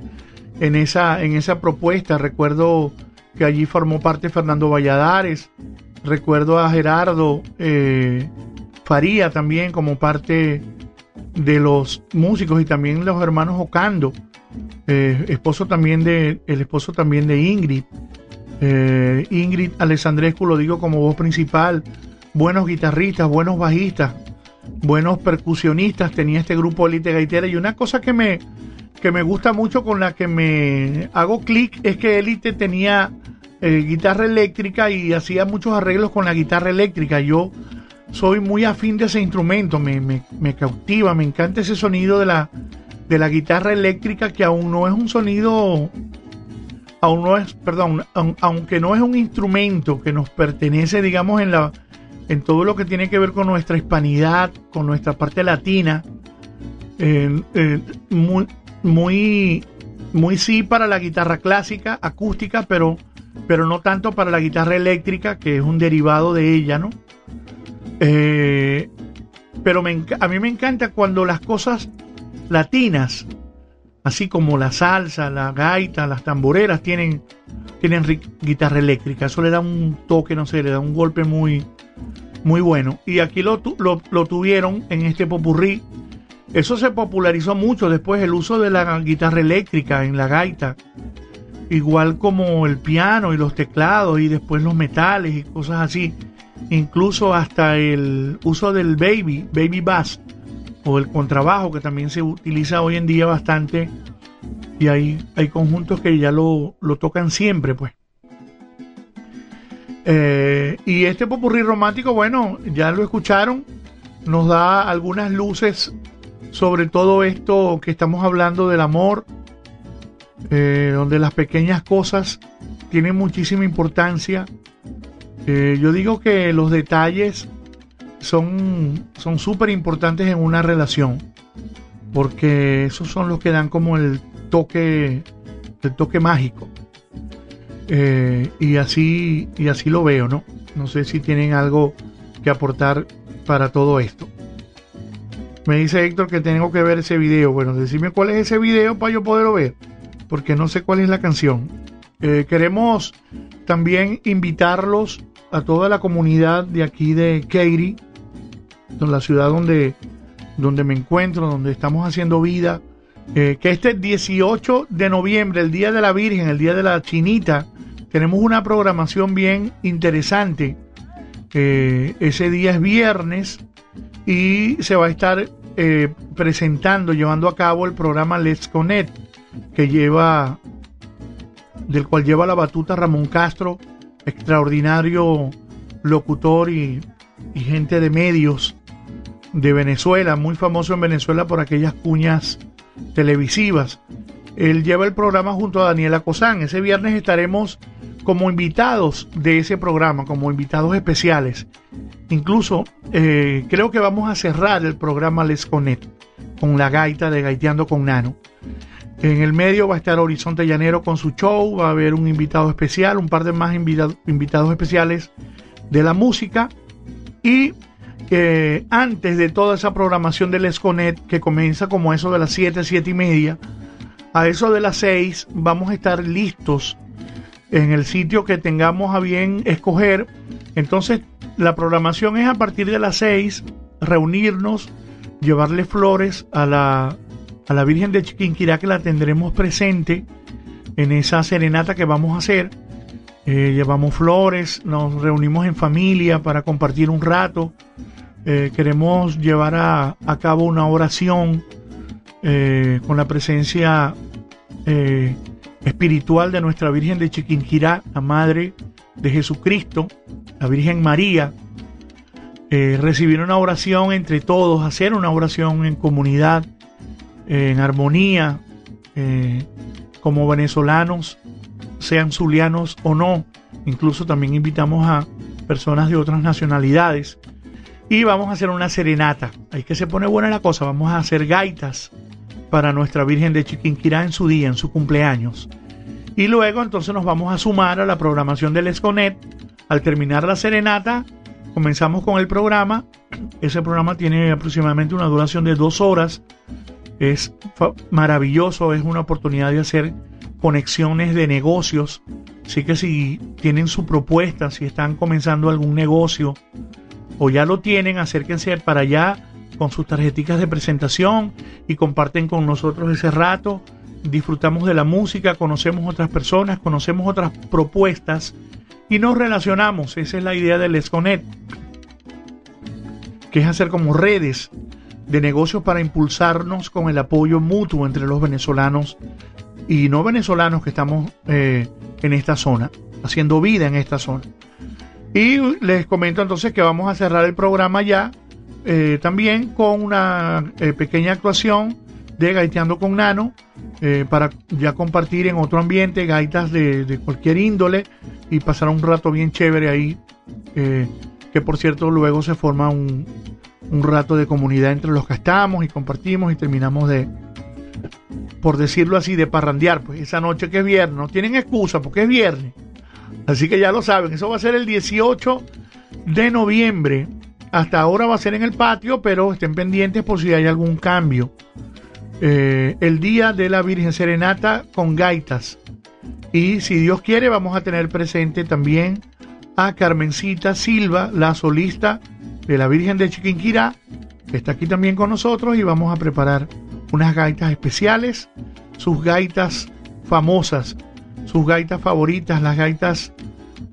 G: en esa, en esa propuesta. Recuerdo que allí formó parte Fernando Valladares. Recuerdo a Gerardo eh, Faría también como parte de los músicos y también los hermanos Ocando, eh, esposo también de, el esposo también de Ingrid. Ingrid Alessandrescu lo digo como voz principal, buenos guitarristas, buenos bajistas, buenos percusionistas. Tenía este grupo Elite Gaitera. Y una cosa que me, que me gusta mucho con la que me hago clic es que Elite tenía eh, guitarra eléctrica y hacía muchos arreglos con la guitarra eléctrica. Yo soy muy afín de ese instrumento, me, me, me cautiva, me encanta ese sonido de la, de la guitarra eléctrica que aún no es un sonido, no es, perdón, aunque no es un instrumento que nos pertenece, digamos, en la en todo lo que tiene que ver con nuestra hispanidad, con nuestra parte latina, muy, muy, muy sí para la guitarra clásica, acústica, pero, pero no tanto para la guitarra eléctrica, que es un derivado de ella, ¿no? Eh, pero a mí me encanta cuando las cosas latinas, así como la salsa, la gaita, las tamboreras, tienen, tienen guitarra eléctrica. Eso le da un toque, no sé, le da un golpe muy, muy bueno. Y aquí lo, lo, tuvieron en este popurrí. Eso se popularizó mucho después el uso de la guitarra eléctrica en la gaita. Igual como el piano y los teclados y después los metales y cosas así. Incluso hasta el uso del baby, baby bass o el contrabajo que también se utiliza hoy en día bastante. Y hay, hay conjuntos que ya lo, lo tocan siempre, pues. Eh, y este popurrí romántico, bueno, ya lo escucharon, nos da algunas luces sobre todo esto que estamos hablando del amor, eh, donde las pequeñas cosas tienen muchísima importancia. Eh, yo digo que los detalles son súper importantes en una relación, porque esos son los que dan como el toque, el toque mágico. Eh, y así y así lo veo, ¿no? No sé si tienen algo que aportar para todo esto. Me dice Héctor que tengo que ver ese video. Bueno, decime cuál es ese video para yo poderlo ver, porque no sé cuál es la canción. Eh, queremos también invitarlos a toda la comunidad de aquí de Katy, la ciudad donde, donde me encuentro, donde estamos haciendo vida, eh, que este 18 de noviembre, el Día de la Virgen, el Día de la Chinita, tenemos una programación bien interesante. Eh, ese día es viernes y se va a estar eh, presentando, llevando a cabo el programa Let's Connect, que lleva, del cual lleva la batuta Ramón Castro, extraordinario locutor y gente de medios de Venezuela, muy famoso en Venezuela por aquellas cuñas televisivas. Él lleva el programa junto a Daniela Cosán. Ese viernes estaremos como invitados de ese programa, como invitados especiales. Incluso eh, creo que vamos a cerrar el programa Les Connect con la gaita de Gaiteando con Nano. En el medio va a estar Horizonte Llanero con su show, va a haber un invitado especial, un par de más invita- invitados especiales de la música y que antes de toda esa programación del Esconet, que comienza como eso de las 7, 7 y media, a eso de las 6 vamos a estar listos en el sitio que tengamos a bien escoger. Entonces, la programación es a partir de las 6, reunirnos, llevarle flores a la, a la Virgen de Chiquinquirá, que la tendremos presente en esa serenata que vamos a hacer. Eh, llevamos flores, nos reunimos en familia para compartir un rato. Eh, queremos llevar a, cabo una oración eh, con la presencia eh, espiritual de nuestra Virgen de Chiquinquirá, la Madre de Jesucristo, la Virgen María. Recibir una oración entre todos, hacer una oración en comunidad, en armonía, como venezolanos, sean zulianos o no. Incluso también invitamos a personas de otras nacionalidades. Y vamos a hacer una serenata. Ahí que se pone buena la cosa. Vamos a hacer gaitas para nuestra Virgen de Chiquinquirá en su día, en su cumpleaños. Y luego entonces nos vamos a sumar a la programación del Esconet. Al terminar la serenata, comenzamos con el programa. Ese programa tiene aproximadamente una duración de dos horas. Es maravilloso, es una oportunidad de hacer conexiones de negocios. Así que si tienen su propuesta, si están comenzando algún negocio o ya lo tienen, acérquense para allá con sus tarjeticas de presentación y comparten con nosotros ese rato. Disfrutamos de la música, conocemos otras personas, conocemos otras propuestas y nos relacionamos. Esa es la idea del Esconet, que es hacer como redes de negocios para impulsarnos con el apoyo mutuo entre los venezolanos y no venezolanos que estamos eh, en esta zona, haciendo vida en esta zona. Y les comento entonces que vamos a cerrar el programa ya eh, también con una eh, pequeña actuación de Gaiteando con Nano eh, para ya compartir en otro ambiente gaitas de, de cualquier índole y pasar un rato bien chévere ahí. que por cierto luego se forma un, un rato de comunidad entre los que estamos y compartimos y terminamos de, por decirlo así, de parrandear. Pues esa noche que es viernes, no tienen excusa porque es viernes. Así que ya lo saben, eso va a ser el 18 de noviembre. Hasta ahora va a ser en el patio, pero estén pendientes por si hay algún cambio. Eh, el día de la Virgen Serenata con gaitas. Y si Dios quiere, vamos a tener presente también a Carmencita Silva, la solista de la Virgen de Chiquinquirá, que está aquí también con nosotros y vamos a preparar unas gaitas especiales, sus gaitas famosas, sus gaitas favoritas, las gaitas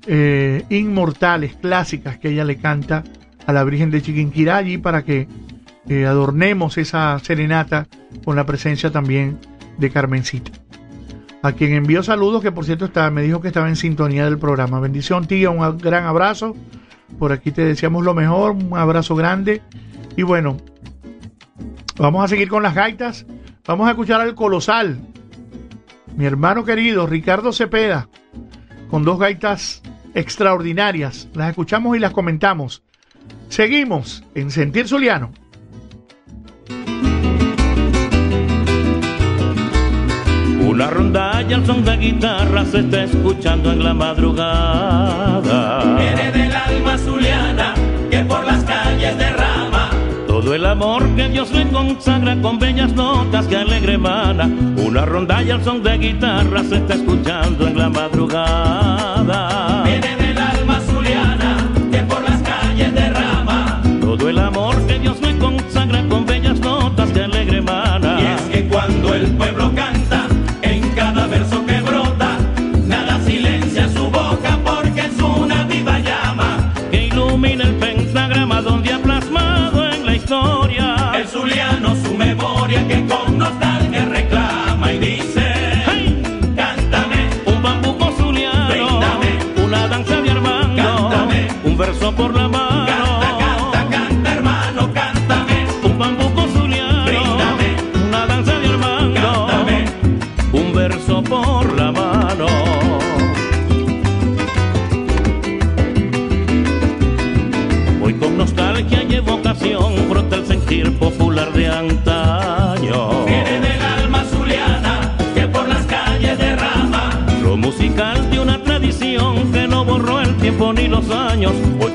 G: eh, inmortales, clásicas que ella le canta a la Virgen de Chiquinquirá para que eh, adornemos esa serenata con la presencia también de Carmencita. A quien envío saludos, que por cierto está, me dijo que estaba en sintonía del programa. Bendición, tía, un gran abrazo. Por aquí te deseamos lo mejor, un abrazo grande. Y bueno, vamos a seguir con las gaitas. Vamos a escuchar al colosal, mi hermano querido Ricardo Cepeda, con dos gaitas extraordinarias. Las escuchamos y las comentamos. Seguimos en Sentir Zuliano.
J: Una rondalla al son de guitarra se está escuchando en la madrugada.
E: Viene del alma zuliana que por las calles derrama.
J: Todo el amor que Dios le consagra con bellas notas que alegre emana. Una rondalla al son de guitarra se está escuchando en la madrugada.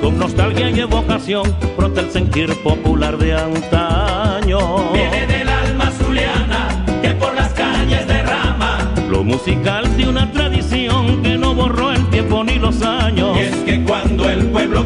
J: con nostalgia y evocación, brota el sentir popular de antaño.
C: Viene del alma zuliana que por las calles derrama
J: lo musical de una tradición que no borró el tiempo ni los años.
C: Y es que cuando el pueblo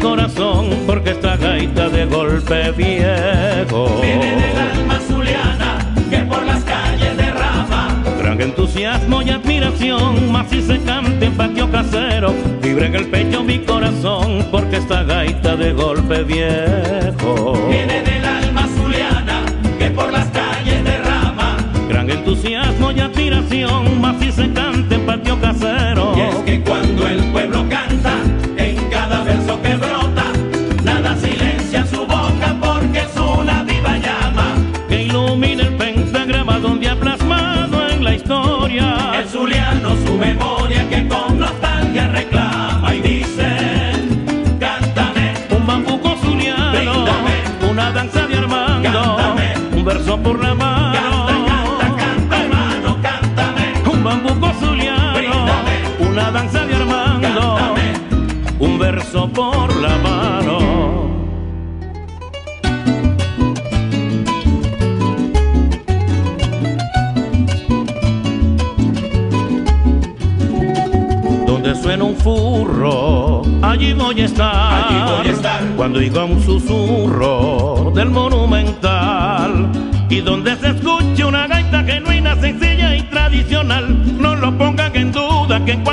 J: corazón porque esta gaita de golpe viejo.
C: Viene del alma zuliana que por las calles derrama.
J: Gran entusiasmo y admiración más si se canta en patio casero vibra en el pecho mi corazón porque esta gaita de golpe viejo.
C: Viene del alma zuliana que por las calles derrama.
J: Gran entusiasmo y admiración más si se canta en patio casero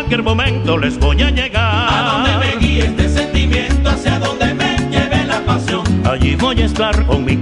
J: cualquier momento les voy a llegar. A
C: donde me guíe este sentimiento, hacia donde me lleve la pasión.
J: Allí voy a estar con mi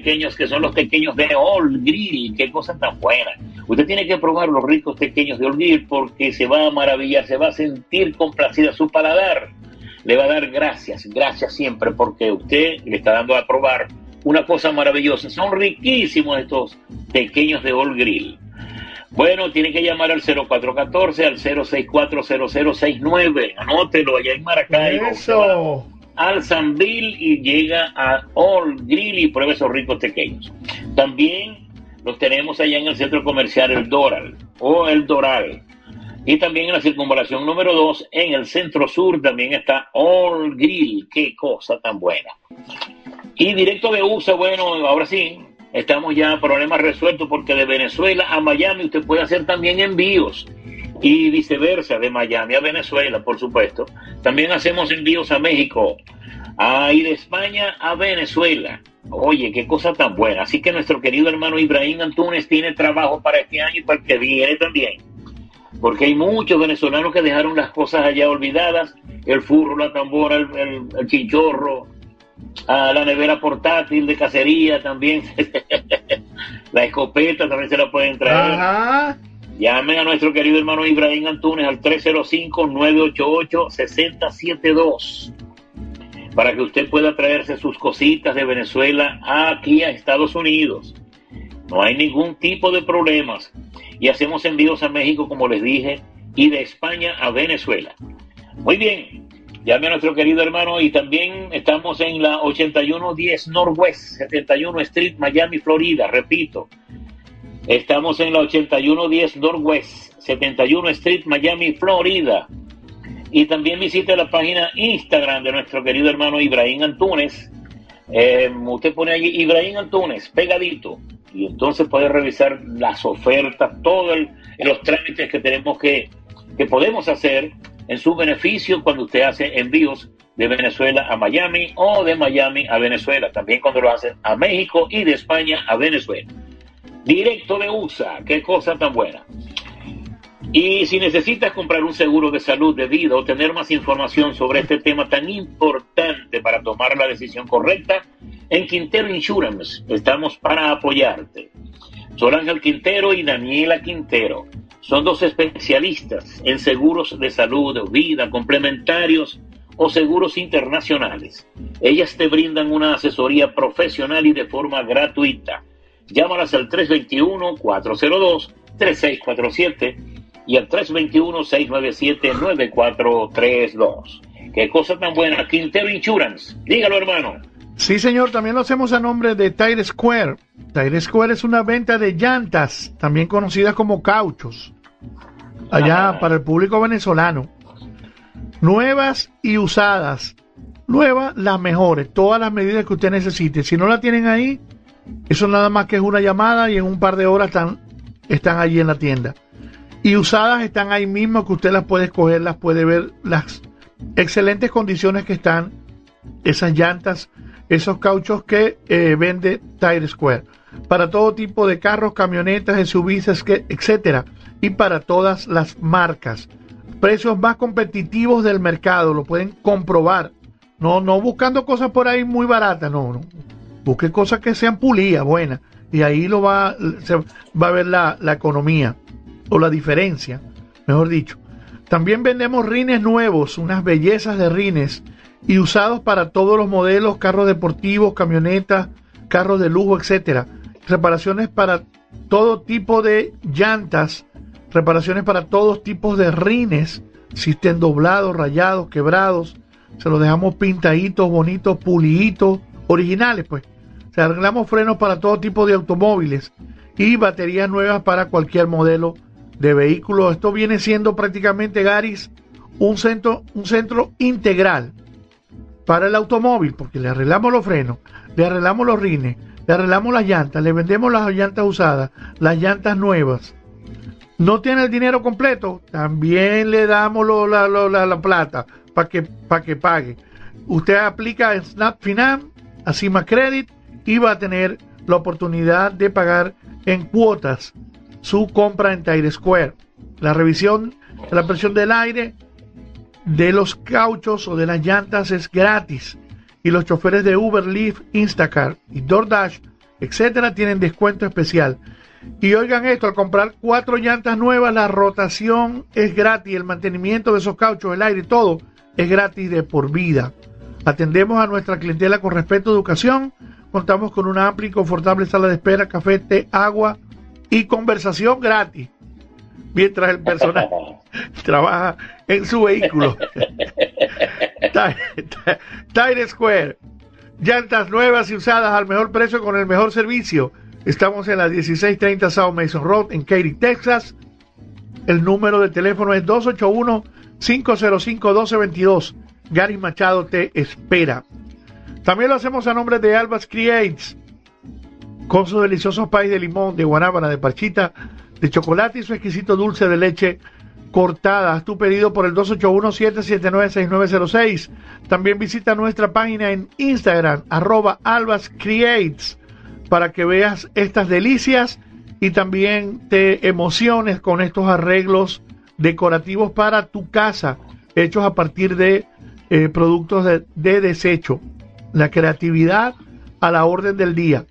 K: pequeños que son los pequeños de Old Grill, qué cosa tan buena. Usted tiene que probar los ricos pequeños de Old Grill porque se va a maravillar, se va a sentir complacida su paladar. Le va a dar gracias, gracias siempre porque usted le está dando a probar una cosa maravillosa. Son riquísimos estos pequeños de Old Grill. Bueno, tiene que llamar al 0414, al 0640069. Anótelo allá en Maracaibo.
G: Eso.
K: Al Sanville y llega a All Grill y pruebe esos ricos pequeños. También los tenemos allá en el centro comercial El Doral o El Doral. Y también en la circunvalación número 2, en el centro sur, también está All Grill. Qué cosa tan buena. Y directo de USA, bueno, ahora sí, estamos ya problemas resueltos porque de Venezuela a Miami usted puede hacer también envíos y viceversa, de Miami a Venezuela, por supuesto. También hacemos envíos a México, ir de España a Venezuela. Oye, qué cosa tan buena. Así que nuestro querido hermano Ibrahim Antunes tiene trabajo para este año y para el que viene también. Porque hay muchos venezolanos que dejaron las cosas allá olvidadas, el furro, la tambora, el, el- la nevera portátil de cacería también, <laughs> la escopeta también se la pueden traer.
G: Ajá.
K: Llamen a nuestro querido hermano Ibrahim Antunes al 305-988-6072 para que usted pueda traerse sus cositas de Venezuela aquí a Estados Unidos. No hay ningún tipo de problemas. Y hacemos envíos a México, como les dije, y de España a Venezuela. Muy bien. Llame a nuestro querido hermano y también estamos en la 8110 Northwest 71 Street, Miami, Florida. Repito, Estamos en la 8110 Northwest, 71 Street, Miami, Florida. Y también visite la página Instagram de nuestro querido hermano Ibrahim Antunes. Eh, usted pone allí Ibrahim Antunes, pegadito. Y entonces puede revisar las ofertas, todos los trámites que tenemos que, que podemos hacer en su beneficio cuando usted hace envíos de Venezuela a Miami o de Miami a Venezuela. También cuando lo hacen a México y de España a Venezuela directo de USA, qué cosa tan buena. Y si necesitas comprar un seguro de salud de vida o tener más información sobre este tema tan importante para tomar la decisión correcta, en Quintero Insurance estamos para apoyarte. Sol Ángel Quintero y Daniela Quintero son dos especialistas en seguros de salud, vida, complementarios o seguros internacionales. Ellas te brindan una asesoría profesional y de forma gratuita. Llámalas al 321-402-3647 y al 321-697-9432. Qué cosa tan buena. Quintero Insurance. Dígalo, hermano.
G: Sí, señor, también lo hacemos a nombre de Tire Square. Tire Square es una venta de llantas, también conocidas como cauchos, allá para el público venezolano. Nuevas y usadas. Nuevas, las mejores, todas las medidas que usted necesite. Si no la tienen ahí, eso nada más que es una llamada y en un par de horas están, están allí en la tienda. Y usadas están ahí mismo que usted las puede escoger, las puede ver, las excelentes condiciones que están esas llantas, esos cauchos que eh, vende Tire Square. Para todo tipo de carros, camionetas, SUVs, etcétera. Y para todas las marcas. Precios más competitivos del mercado, lo pueden comprobar. No, no buscando cosas por ahí muy baratas, no, no. Busque cosas que sean pulidas, buenas. Y ahí lo va, va a ver la, la economía o la diferencia, mejor dicho. También vendemos rines nuevos, unas bellezas de rines y usados para todos los modelos, carros deportivos, camionetas, carros de lujo, etcétera. Reparaciones para todo tipo de llantas, reparaciones para todos tipos de rines, si estén doblados, rayados, quebrados, se los dejamos pintaditos, bonitos, puliditos, originales, pues. Se arreglamos frenos para todo tipo de automóviles y baterías nuevas para cualquier modelo de vehículo. Esto viene siendo prácticamente, Garis, un centro, un centro integral para el automóvil, porque le arreglamos los frenos, le arreglamos los rines, le arreglamos las llantas, le vendemos las llantas usadas, las llantas nuevas. No tiene el dinero completo, también le damos la, la- la plata para que, pa' que pague. Usted aplica Snap Finance, a Cima Credit va a tener la oportunidad de pagar en cuotas su compra en Tire Square. La revisión de la presión del aire de los cauchos o de las llantas es gratis y los choferes de Uber, Lyft, Instacart y DoorDash, etcétera, tienen descuento especial. Y oigan esto, al comprar cuatro llantas nuevas, la rotación es gratis, el mantenimiento de esos cauchos, el aire, todo es gratis de por vida. Atendemos a nuestra clientela con respeto, educación, Contamos con una amplia y confortable sala de espera, café, té, agua y conversación gratis. Mientras el personal <laughs> trabaja en su vehículo. <laughs> Ti- Ti- Tire Square. Llantas nuevas y usadas al mejor precio con el mejor servicio. Estamos en la 1630 South Mason Road en Katy, Texas. El número de teléfono es 281-505-1222. Gary Machado te espera. También lo hacemos a nombre de Albas Creates, con sus deliciosos país de limón, de guanábana, de parchita, de chocolate y su exquisito dulce de leche cortada. Haz tu pedido por el 281-779-6906. También visita nuestra página en Instagram, arroba Albas Creates, para que veas estas delicias y también te emociones con estos arreglos decorativos para tu casa, hechos a partir de eh, productos de, de desecho. La creatividad a la orden del día.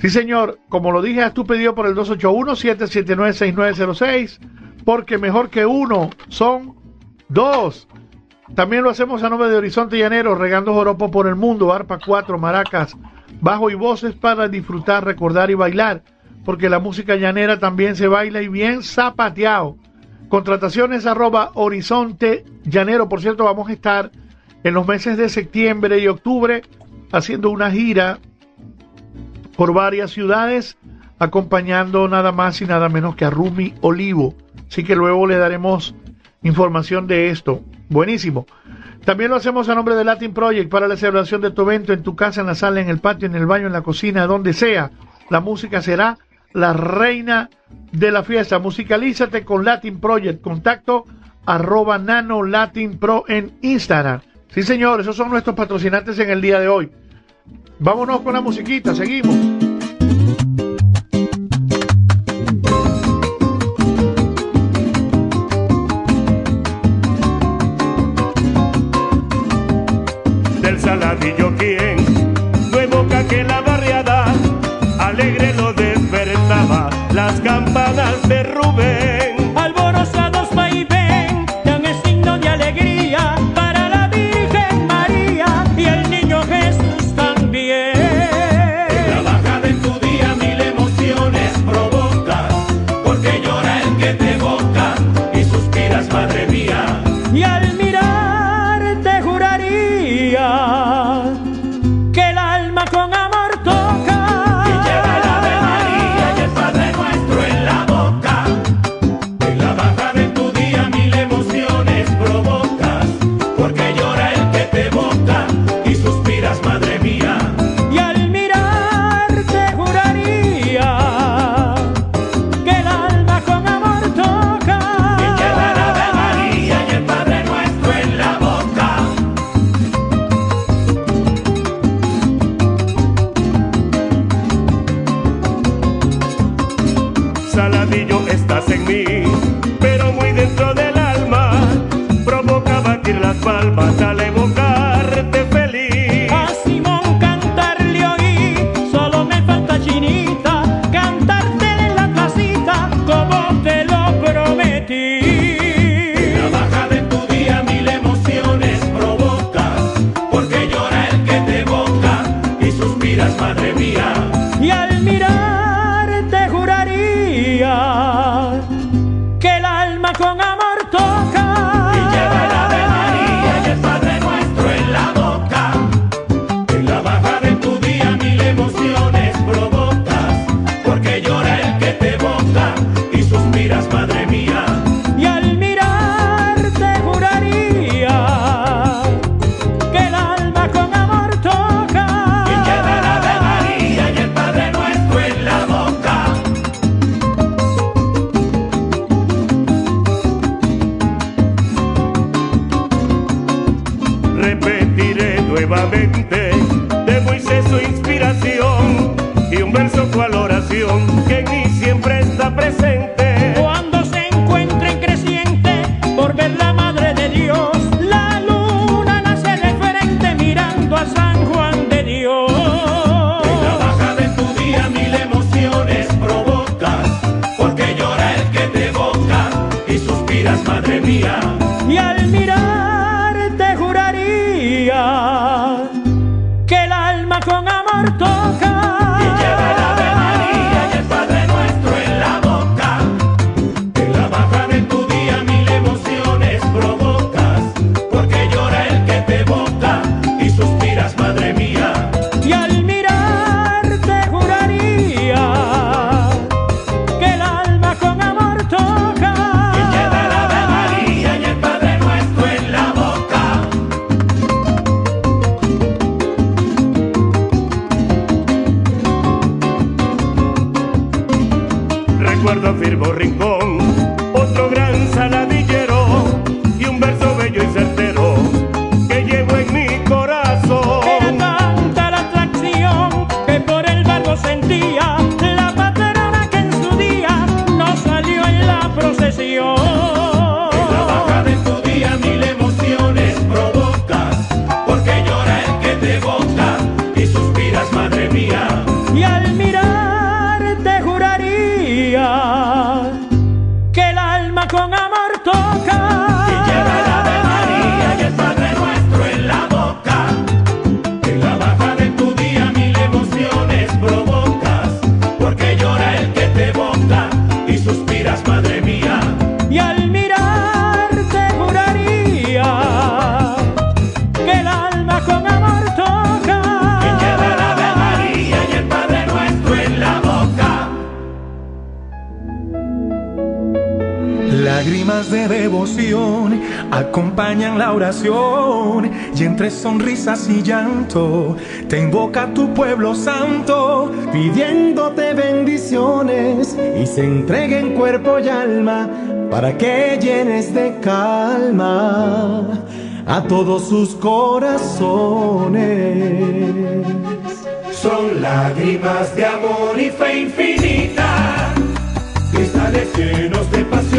G: Sí, señor, como lo dije, haz tu pedido por el 281-779-6906, porque mejor que uno son dos. También lo hacemos a nombre de Horizonte Llanero, regando joropo por el mundo, arpa 4, maracas, bajo y voces para disfrutar, recordar y bailar, porque la música llanera también se baila y bien zapateado. Contrataciones arroba Horizonte Llanero, por cierto, vamos a estar en los meses de septiembre y octubre haciendo una gira por varias ciudades, acompañando nada más y nada menos que a Rumi Olivo. Así que luego le daremos información de esto. Buenísimo. También lo hacemos a nombre de Latin Project para la celebración de tu evento en tu casa, en la sala, en el patio, en el baño, en la cocina, donde sea. La música será la reina de la fiesta. Musicalízate con Latin Project. Contacto arroba nano Latin Pro en Instagram. Sí, señor, esos son nuestros patrocinantes en el día de hoy. Vámonos con la musiquita, seguimos.
B: del saladillo quien no evoca que la barriada alegre lo despertaba las campanas
C: acompañan la oración y entre sonrisas y llanto te invoca tu pueblo santo pidiéndote bendiciones y se entreguen cuerpo y alma para que llenes de calma a todos sus corazones.
L: Son lágrimas de amor y fe infinita, cristales llenos de pasión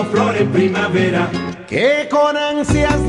L: como flor en primavera,
C: que con ansias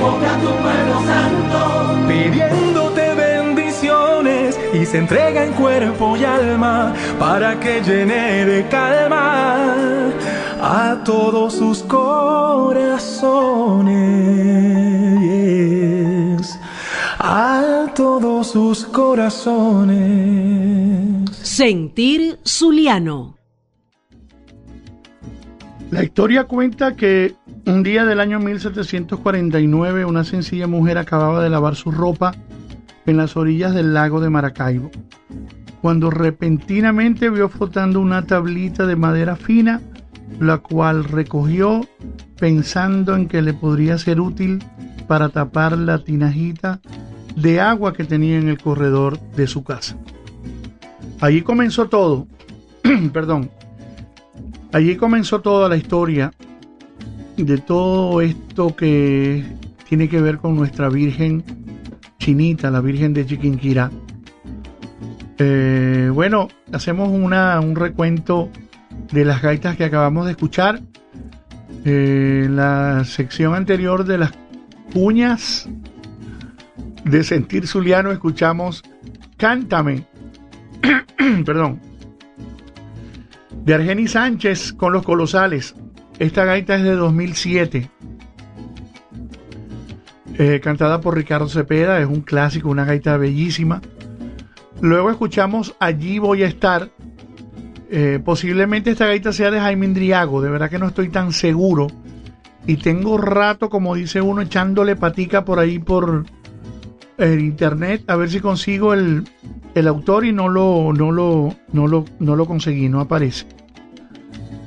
L: invoca tu pueblo santo, pidiéndote bendiciones
C: y se
M: entrega en cuerpo y alma para que llene de calma a todos sus corazones, a todos sus corazones.
F: Sentir Zuliano.
G: La historia cuenta que un día del año 1749 una sencilla mujer acababa de lavar su ropa en las orillas del lago de Maracaibo, cuando repentinamente vio flotando una tablita de madera fina, la cual recogió pensando en que le podría ser útil para tapar la tinajita de agua que tenía en el corredor de su casa. Allí comenzó todo, <clears throat> perdón, allí comenzó toda la historia de todo esto que tiene que ver con nuestra Virgen Chinita, la Virgen de Chiquinquirá. Eh, bueno, hacemos una, un recuento de las gaitas que acabamos de escuchar. Eh, en la sección anterior de las cuñas de Sentir Zuliano escuchamos Cántame, <clears throat> perdón, de Argeni Sánchez con los colosales. Esta gaita es de 2007. Eh, cantada por Ricardo Cepeda, es un clásico, una gaita bellísima. Luego escuchamos Allí voy a estar. Eh, posiblemente esta gaita sea de Jaime Indriago, de verdad que no estoy tan seguro. Y tengo rato, como dice uno, echándole patica por ahí por el internet a ver si consigo el, el autor y no lo, no lo, no lo, no lo conseguí, no aparece.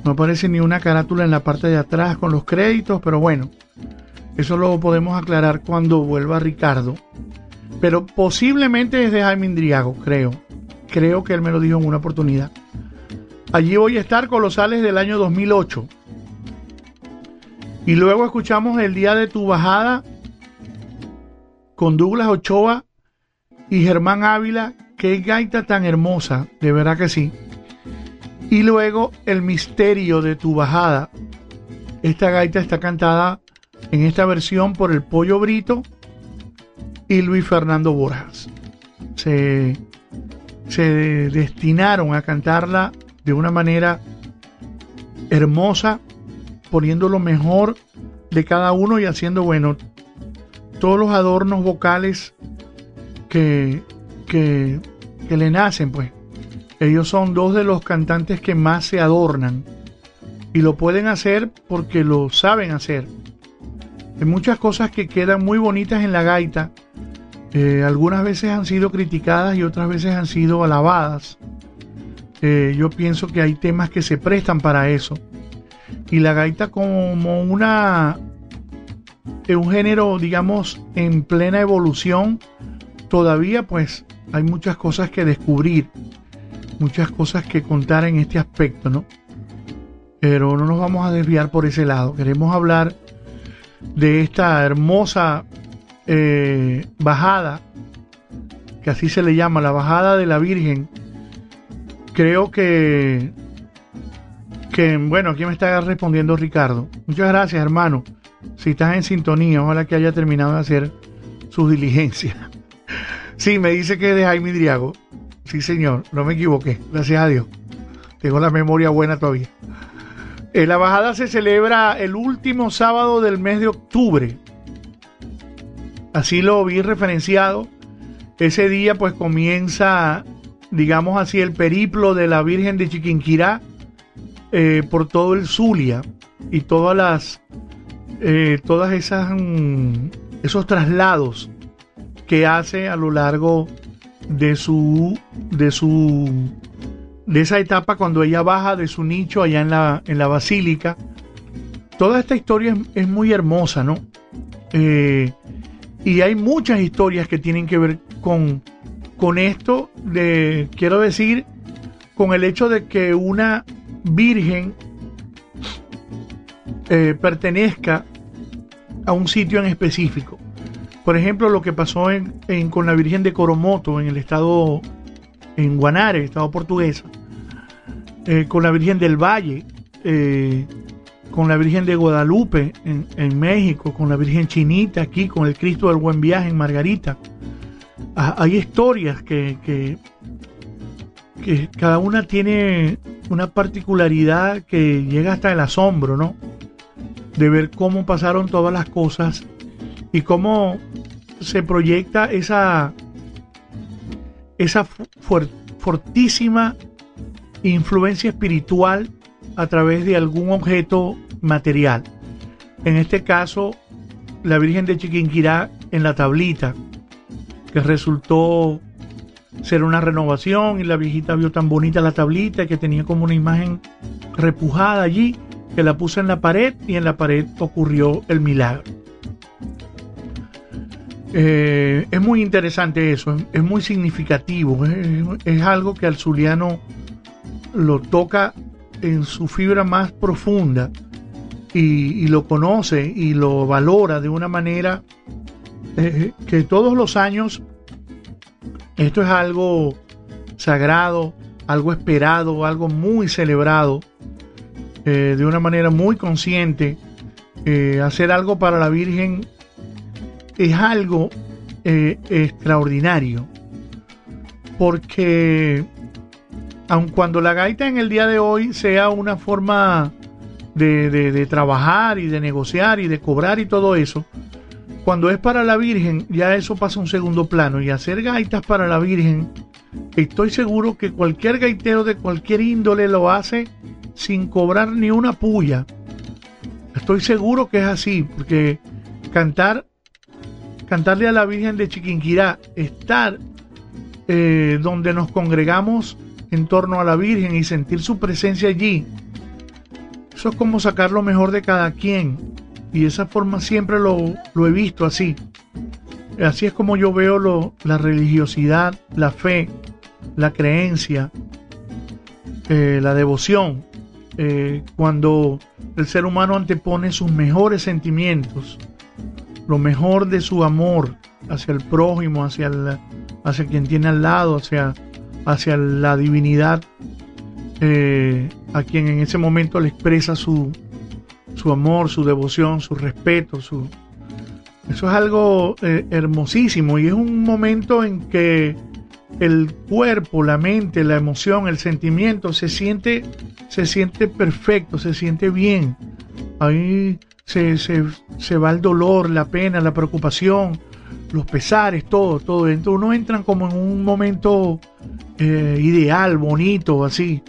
G: No aparece ni una carátula en la parte de atrás con los créditos, pero bueno, eso lo podemos aclarar cuando vuelva Ricardo. Pero posiblemente es de Jaime Indriago, creo. Creo que él me lo dijo en una oportunidad. Allí voy a estar Colosales del año 2008. Y luego escuchamos El Día de tu Bajada con Douglas Ochoa y Germán Ávila. Qué gaita tan hermosa, de verdad que sí. Y luego El Misterio de tu Bajada. Esta gaita está cantada en esta versión por el Pollo Brito y Luis Fernando Borjas. Se, se destinaron a cantarla de una manera hermosa, poniendo lo mejor de cada uno y haciendo, bueno, todos los adornos vocales que, que, que le nacen, pues. Ellos son dos de los cantantes que más se adornan y lo pueden hacer porque lo saben hacer. Hay muchas cosas que quedan muy bonitas en la gaita. Eh, algunas veces han sido criticadas y otras veces han sido alabadas. Eh, yo pienso que hay temas que se prestan para eso. Y la gaita como una un género, digamos, en plena evolución, todavía pues hay muchas cosas que descubrir muchas cosas que contar en este aspecto, ¿no? Pero no nos vamos a desviar por ese lado. Queremos hablar de esta hermosa eh, bajada, que así se le llama, la bajada de la Virgen. Creo que, que, bueno, aquí me está respondiendo Ricardo. Muchas gracias, hermano. Si estás en sintonía, ojalá que haya terminado de hacer sus diligencias. <laughs> Sí, me dice que es de Jaime Driago. Sí, señor, no me equivoqué, gracias a Dios. Tengo la memoria buena todavía. Eh, la bajada se celebra el último sábado del mes de octubre. Así lo vi referenciado. Ese día pues comienza, digamos así, el periplo de la Virgen de Chiquinquirá eh, por todo el Zulia y todas las, eh, todas esas, mm, esos traslados que hace a lo largo de su de su de esa etapa cuando ella baja de su nicho allá en la, en la basílica. Toda esta historia es, muy hermosa, ¿no? Eh, y hay muchas historias que tienen que ver con, con esto, de, quiero decir, con el hecho de que una virgen eh, pertenezca a un sitio en específico. Por ejemplo, lo que pasó en, con la Virgen de Coromoto en el estado, en Guanare, estado portuguesa, eh, con la Virgen del Valle, eh, con la Virgen de Guadalupe en, México, con la Virgen Chinita aquí, con el Cristo del Buen Viaje en Margarita. Ah, hay historias que cada una tiene una particularidad que llega hasta el asombro, ¿no? De ver cómo pasaron todas las cosas y cómo se proyecta esa, esa fortísima influencia espiritual a través de algún objeto material. En este caso, la Virgen de Chiquinquirá en la tablita, que resultó ser una renovación y la viejita vio tan bonita la tablita que tenía como una imagen repujada allí, que la puso en la pared y en la pared ocurrió el milagro. Eh, es muy interesante eso, es, muy significativo, es, algo que al zuliano lo toca en su fibra más profunda y, lo conoce y lo valora de una manera eh, que todos los años esto es algo sagrado, algo esperado, algo muy celebrado, eh, de una manera muy consciente. Hacer algo para la Virgen es algo eh, extraordinario, porque aun cuando la gaita en el día de hoy sea una forma de, de- de trabajar y de negociar y de cobrar y todo eso, cuando es para la Virgen, ya eso pasa a un segundo plano. Y hacer gaitas para la Virgen, estoy seguro que cualquier gaitero de cualquier índole lo hace sin cobrar ni una puya. Estoy seguro que es así, porque cantar, cantarle a la Virgen de Chiquinquirá, estar eh, donde nos congregamos en torno a la Virgen y sentir su presencia allí, eso es como sacar lo mejor de cada quien. Y de esa forma siempre lo, lo he visto así. Así es como yo veo lo- la religiosidad, la fe, la creencia, eh, la devoción. eh, cuando el ser humano antepone sus mejores sentimientos, lo mejor de su amor hacia el prójimo, hacia, hacia quien tiene al lado, hacia, hacia la divinidad, eh, a quien en ese momento le expresa su, su amor, su devoción, su respeto, su... Eso es algo eh, hermosísimo y es un momento en que el cuerpo, la mente, la emoción, el sentimiento se siente, se siente perfecto, se siente bien. Ahí se, se, se va el dolor, la pena, la preocupación, los pesares, todo, todo. Entonces uno entra como en un momento eh, ideal, bonito, así.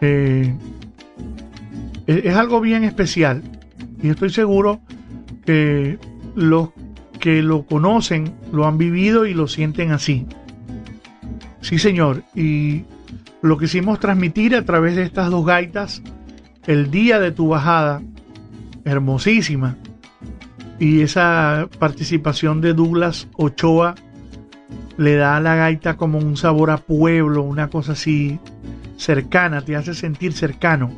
G: Eh, es, es algo bien especial y estoy seguro que los que lo conocen lo han vivido y lo sienten así. Sí, señor. Y lo quisimos transmitir a través de estas dos gaitas el día de tu bajada, hermosísima. Y esa participación de Douglas Ochoa le da a la gaita como un sabor a pueblo, una cosa así cercana, te hace sentir cercano.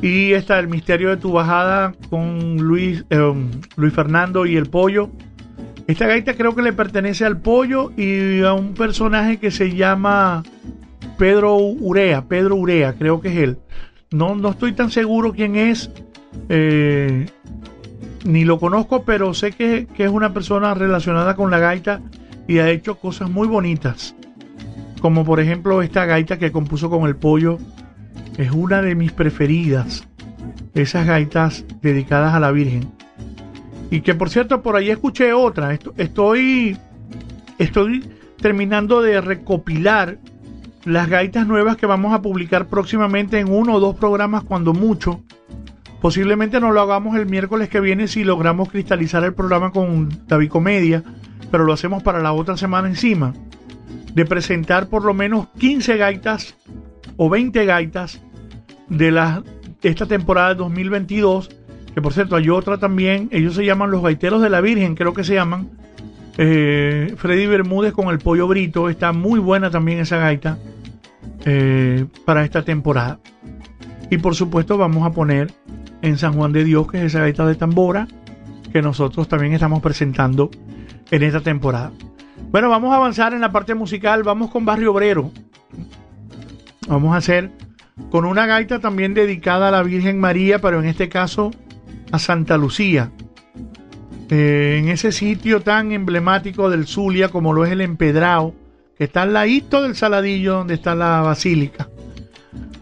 G: Y está el misterio de tu bajada con Luis, eh, Luis Fernando y el pollo. Esta gaita creo que le pertenece al pollo y a un personaje que se llama Pedro Urea. Pedro Urea, creo que es él. No, no estoy tan seguro quién es. Eh, ni lo conozco, pero sé que, que es una persona relacionada con la gaita y ha hecho cosas muy bonitas. Como por ejemplo esta gaita que compuso con el pollo. Es una de mis preferidas. Esas gaitas dedicadas a la Virgen. Y que por cierto, por ahí escuché otra. Esto- Estoy, estoy terminando de recopilar las gaitas nuevas que vamos a publicar próximamente en uno o dos programas, cuando mucho. Posiblemente no lo hagamos el miércoles que viene si logramos cristalizar el programa con David Comedia, pero lo hacemos para la otra semana encima. De presentar por lo menos 15 gaitas o 20 gaitas de esta temporada de 2022. Que por cierto, hay otra también. Ellos se llaman los gaiteros de la Virgen, creo que se llaman. Eh, Freddy Bermúdez con el pollo brito. Está muy buena también esa gaita eh, para esta temporada. Y por supuesto, vamos a poner en San Juan de Dios, que es esa gaita de tambora que nosotros también estamos presentando en esta temporada. Bueno, vamos a avanzar en la parte musical. Vamos con Barrio Obrero. Vamos a hacer con una gaita también dedicada a la Virgen María, pero en este caso a Santa Lucía. Eh, en ese sitio tan emblemático del Zulia como lo es el Empedrado, que está al ladito del Saladillo, donde está la basílica.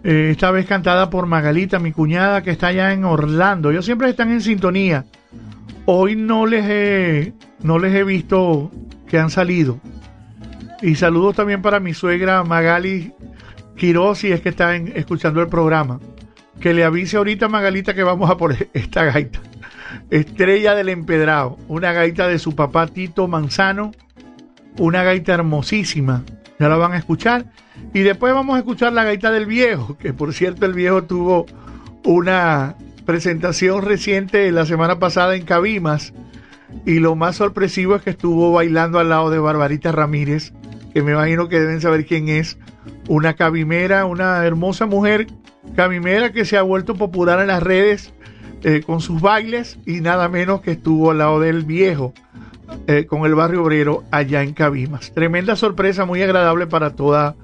G: Eh, esta vez cantada por Magalita, mi cuñada, que está allá en Orlando. Ellos siempre están en sintonía. Hoy no les he, no les he visto que han salido. Y saludos también para mi suegra Magali Quiroz, si es que está escuchando el programa. Que le avise ahorita a Magalita que vamos a por <laughs> esta gaita. Estrella del Empedrado, una gaita de su papá Tito Manzano, una gaita hermosísima, ya la van a escuchar. Y después vamos a escuchar la gaita del viejo, que por cierto el viejo tuvo una presentación reciente la semana pasada en Cabimas. Y lo más sorpresivo es que estuvo bailando al lado de Barbarita Ramírez, que me imagino que deben saber quién es. Una cabimera, una hermosa mujer cabimera que se ha vuelto popular en las redes eh, con sus bailes y nada menos que estuvo al lado del viejo eh, con el barrio obrero allá en Cabimas. Tremenda sorpresa, muy agradable para toda,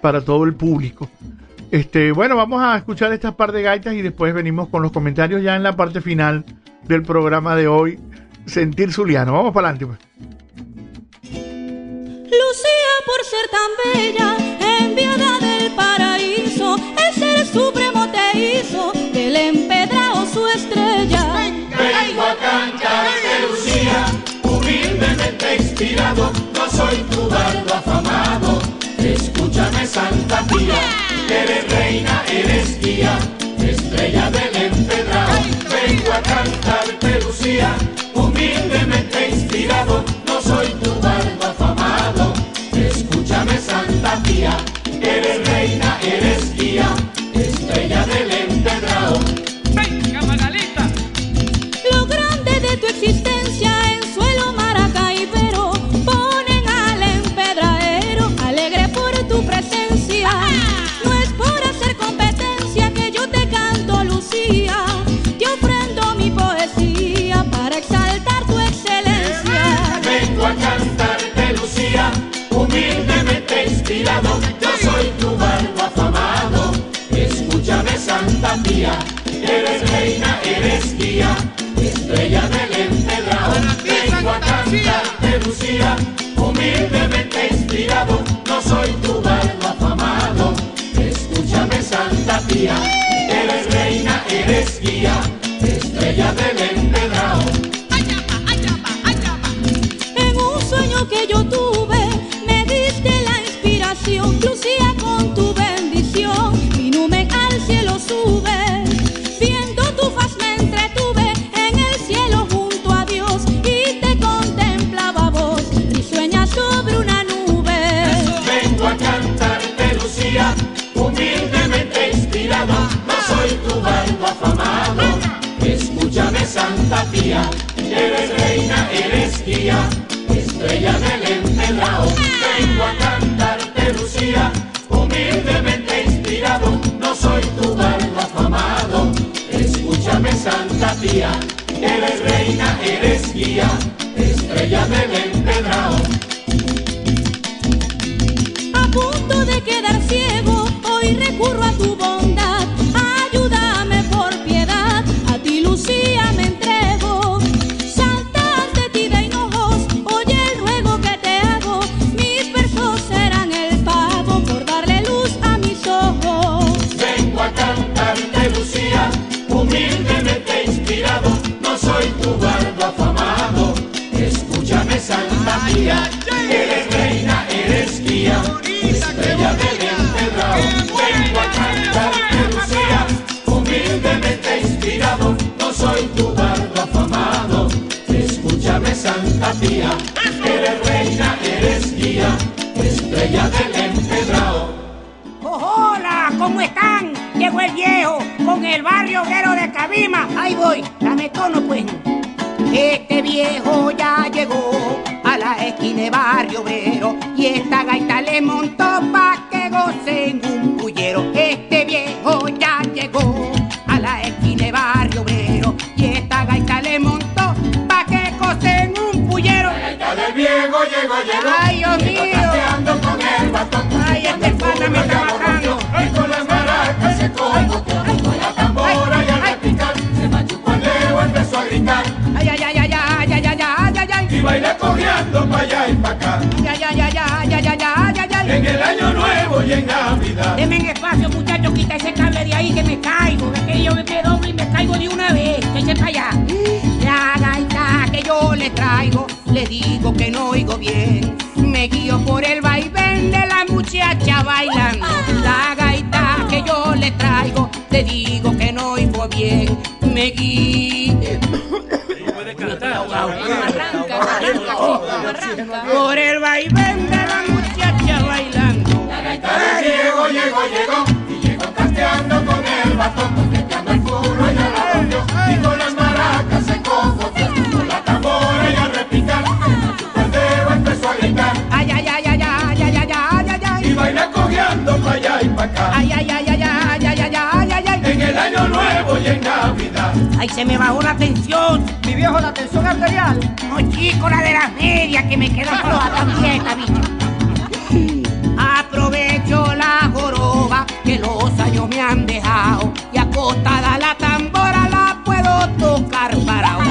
G: para todo el público. Este, bueno, vamos a escuchar estas par de gaitas y después venimos con los comentarios ya en la parte final del programa de hoy, Sentir Zuliano. Vamos para adelante. Pues.
N: Lucía por ser tan bella, enviada del paraíso, el ser supremo te hizo del empedrado
C: humildemente inspirado, no soy tu bardo afamado. Escúchame Santa Pía, eres reina, eres guía, estrella del empedrado. Vengo a cantarte Lucía, humildemente inspirado, inspirado, yo soy tu bardo afamado. Escúchame Santa Pía, eres reina, eres guía, estrella del empedrado. Vengo a cantarte Lucía, humildemente inspirado, no soy tu bardo afamado. Escúchame Santa Pía, eres reina, eres guía, estrella del empedrado. Bardo afamado. Escúchame Santa Pía, eres reina, eres guía, estrella del empedrado. Vengo a cantarte Lucía, humildemente inspirado, no soy tu bardo afamado. Escúchame Santa Pía, eres reina, eres guía, estrella del empedrado.
N: A punto de quedar ciego, hoy recurro a tu
C: Santa Pía, eres reina, eres guía, estrella del empedrado.
O: Hola, ¿cómo están? Llegó el viejo con el barrio obrero de Cabima. Ahí voy, dame tono pues. Este viejo ya llegó a la esquina de barrio obrero y esta gaita le montó pa' que gocen un pullero. Llegó. Ay, Dios mío.
C: con el bastón.
O: Ay, este pana me está matando.
C: Y con las maracas se congoteó. Con la tambora y al repicar, se machucó el dedo, empezó a gritar.
O: Ay, ay, ay, ay, ay, ay, ay, ay, ay, ay.
C: Y baila cojeando pa' allá y pa' acá.
O: Ya, ya, ya, ya, ya, ya, ya, ya,
C: viejo y en Navidad.
O: Deme en espacio, muchachos, quita ese cable de ahí que me caigo. Ve que yo me doblo y me caigo de una vez. Eche para allá. La gaita que yo le traigo, le digo que no oigo bien. Me guío por el vaivén de la muchacha bailando. La gaita que yo le traigo, le digo que no oigo bien. Me guío. Por el vaivén de la muchacha bailando.
C: Llegó, llegó, llegó, y llegó casteando con el bastón,
O: Ay, se me bajó la tensión.
P: Mi viejo, la tensión arterial.
O: No, chico, la de las medias que me quedó también, esta bicha. Aprovecho la joroba que los años me han dejado y acostada la tambora la puedo tocar parado.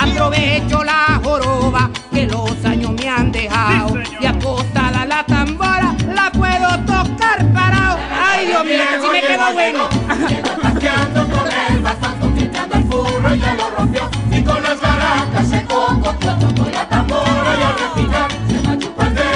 O: Aprovecho la joroba que los años me han dejado y acostada la tambora la puedo tocar parado. Ay, Dios mío, que sí me quedó bueno.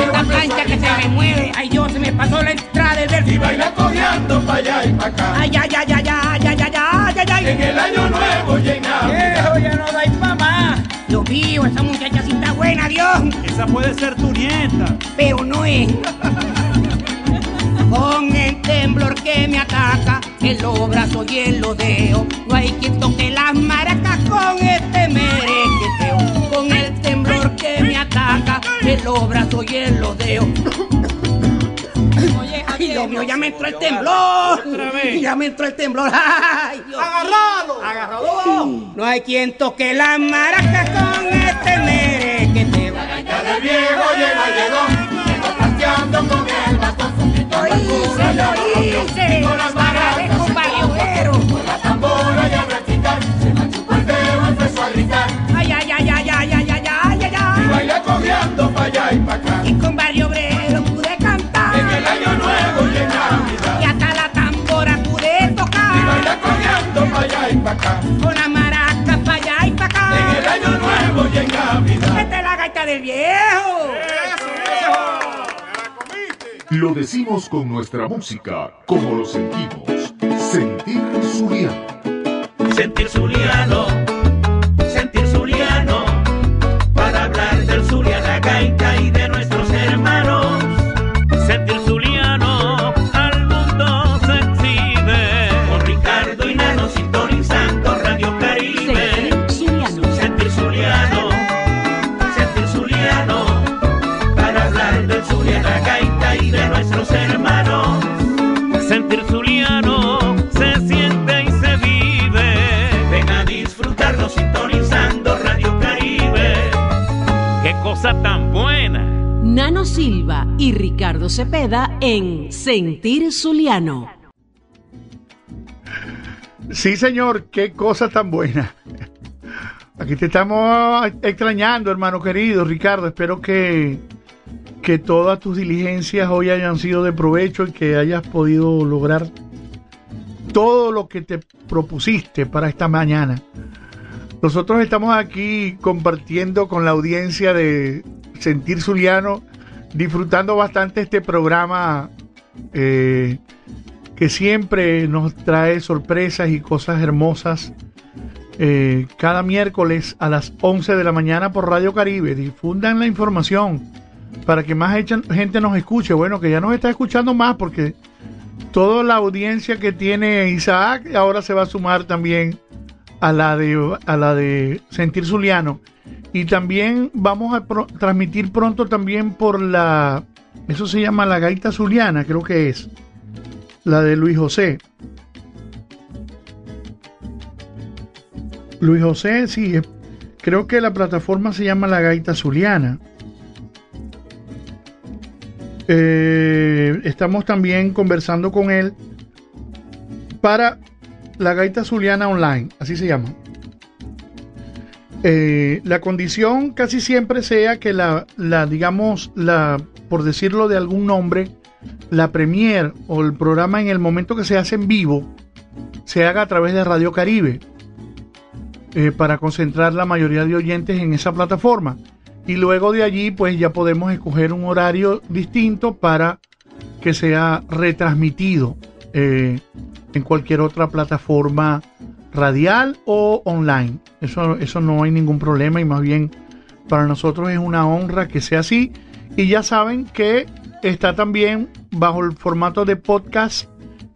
O: Esta plancha que se me mueve, ay Dios, se me pasó la entrada del
C: y baila cojeando pa' allá y pa' acá,
O: Ay, ay, ay, ay, ay, ay, ay, ay, ay, ay.
C: en el año nuevo Navidad.
P: Viejo, ya no dais pa' más.
O: Dios mío, esa muchacha sí está buena, Dios.
P: Esa puede ser tu nieta.
O: Pero no es. Con el temblor que me ataca en los brazos y en los dedos, no hay quien toque las maracas con este merequeteo. Con el temblor que me ataca en los brazos y en los dedos. Ay, Dios mío, ya me entró el temblor. Ya me entró el temblor. Ay, Dios.
P: ¡Agárralo! ¡Agárralo!
O: No hay quien toque las maracas con este merequeteo.
C: Ya del viejo llegó, llegó, llegó casteando con el bastón,
O: Lo hice, lo hice. Agradezco, barriobero.
C: con la tambora y al repicar, se machucó el dedo, empezó a gritar, pa' allá y pa' acá,
O: Y con barrio obrero pude cantar.
C: en el año nuevo y en
O: Y
C: Navidad,
O: hasta la tambora pude
C: y
O: tocar.
C: baila cojeando pa' allá y pa' acá,
O: Con la maraca para allá y para
C: en el
O: acá.
C: año nuevo y en Navidad.
O: Esta es la gaita del viejo.
D: Lo decimos con nuestra música, como lo sentimos. Sentir Zuliano.
J: Sentir Zuliano, y Ricardo
M: Cepeda en Sentir Zuliano.
G: Sí, señor, qué cosa tan buena. Aquí te estamos extrañando, hermano querido Ricardo. Espero que, que todas tus diligencias hoy hayan sido de provecho y que hayas podido lograr todo lo que te propusiste para esta mañana. Nosotros estamos aquí compartiendo con la audiencia de Sentir Zuliano, disfrutando bastante este programa eh, que siempre nos trae sorpresas y cosas hermosas. eh, cada miércoles a las 11 de la mañana por Radio Caribe. Difundan la información para que más gente nos escuche. Bueno, que ya nos está escuchando más porque toda la audiencia que tiene Isaac ahora se va a sumar también a la de, a la de Sentir Zuliano. Y también vamos a transmitir pronto también por la, eso se llama la Gaita Zuliana, creo que es, la de Luis José. Luis José, sí, creo que la plataforma se llama La Gaita Zuliana. Eh, estamos también conversando con él para la Gaita Zuliana Online, así se llama. Eh, la condición casi siempre sea que la, digamos, la, por decirlo de algún nombre, la premier o el programa en el momento que se hace en vivo se haga a través de Radio Caribe eh, para concentrar la mayoría de oyentes en esa plataforma. Y luego de allí, pues ya podemos escoger un horario distinto para que sea retransmitido eh, en cualquier otra plataforma radial o online. Eso, eso no hay ningún problema y más bien para nosotros es una honra que sea así. Y ya saben que está también bajo el formato de podcast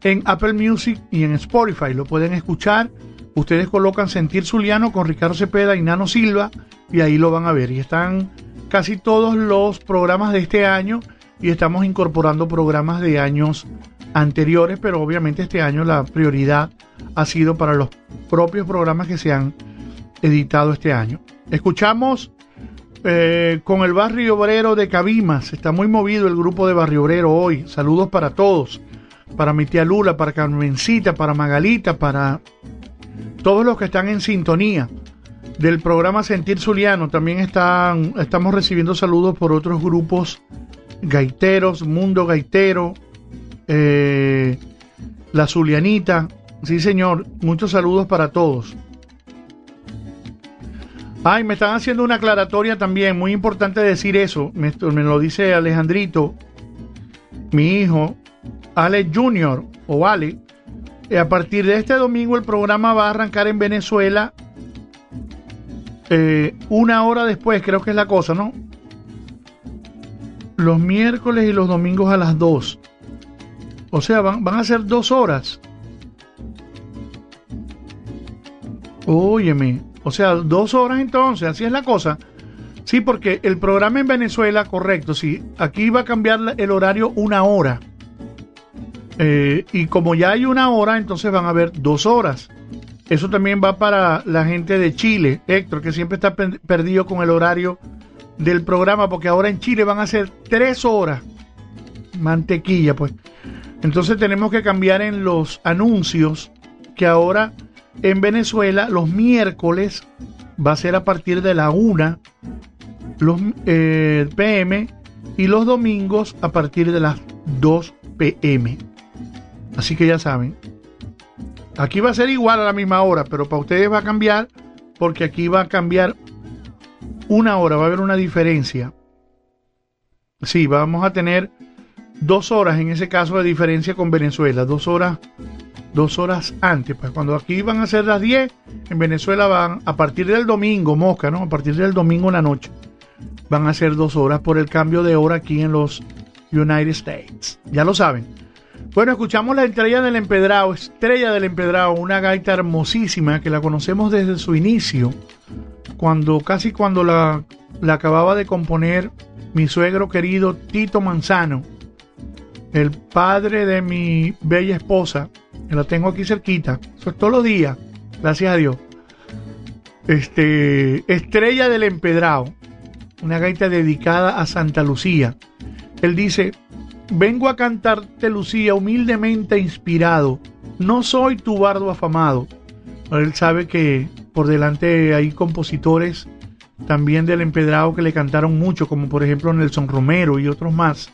G: en Apple Music y en Spotify. Lo pueden escuchar. Ustedes colocan Sentir Zuliano con Ricardo Cepeda y Nano Silva y ahí lo van a ver. Y están casi todos los programas de este año y estamos incorporando programas de años anteriores, pero obviamente este año la prioridad ha sido para los propios programas que se han editado este año. Escuchamos eh, con el barrio obrero de Cabimas. Está muy movido el grupo de barrio obrero hoy. Saludos para todos. Para mi tía Lula, para Carmencita, para Magalita, para todos los que están en sintonía del programa Sentir Zuliano. También están, estamos recibiendo saludos por otros grupos gaiteros, Mundo Gaitero, eh, La Zulianita. Sí, señor. Muchos saludos para todos. Ay, me están haciendo una aclaratoria también, muy importante decir eso. Me, lo dice Alejandrito, mi hijo, Ale Junior o Ale. Eh, a partir de este domingo el programa va a arrancar en Venezuela eh, una hora después, creo que es la cosa, ¿no? Los miércoles y los domingos a las 2. O sea, van, van a ser dos horas. Óyeme, o sea, dos horas entonces, así es la cosa. Sí, porque el programa en Venezuela, correcto, sí, aquí va a cambiar el horario una hora. Eh, y como ya hay una hora, entonces van a haber dos horas. Eso también va para la gente de Chile, Héctor, que siempre está perdido con el horario del programa, porque ahora en Chile van a ser tres horas. Mantequilla, pues. Entonces tenemos que cambiar en los anuncios que ahora en Venezuela los miércoles va a ser a partir de la 1 los, eh, pm y los domingos a partir de las 2 pm. Así que ya saben. Aquí va a ser igual a la misma hora, pero para ustedes va a cambiar porque aquí va a cambiar una hora, va a haber una diferencia. Sí, vamos a tener dos horas en ese caso de diferencia con Venezuela, dos horas dos horas antes. Pues cuando aquí van a ser las 10, en Venezuela van a partir del domingo, mosca, ¿no? A partir del domingo en la noche, van a ser dos horas por el cambio de hora aquí en los United States. Ya lo saben. Bueno, escuchamos la estrella del empedrado, estrella del empedrado, una gaita hermosísima que la conocemos desde su inicio, cuando casi cuando la, la acababa de componer mi suegro querido Tito Manzano, el padre de mi bella esposa, que la tengo aquí cerquita. Eso es todos los días, gracias a Dios. Este, Estrella del Empedrado, una gaita dedicada a Santa Lucía. Él dice, vengo a cantarte Lucía humildemente inspirado, no soy tu bardo afamado. Él sabe que por delante hay compositores también del empedrado que le cantaron mucho, como por ejemplo Nelson Romero y otros más.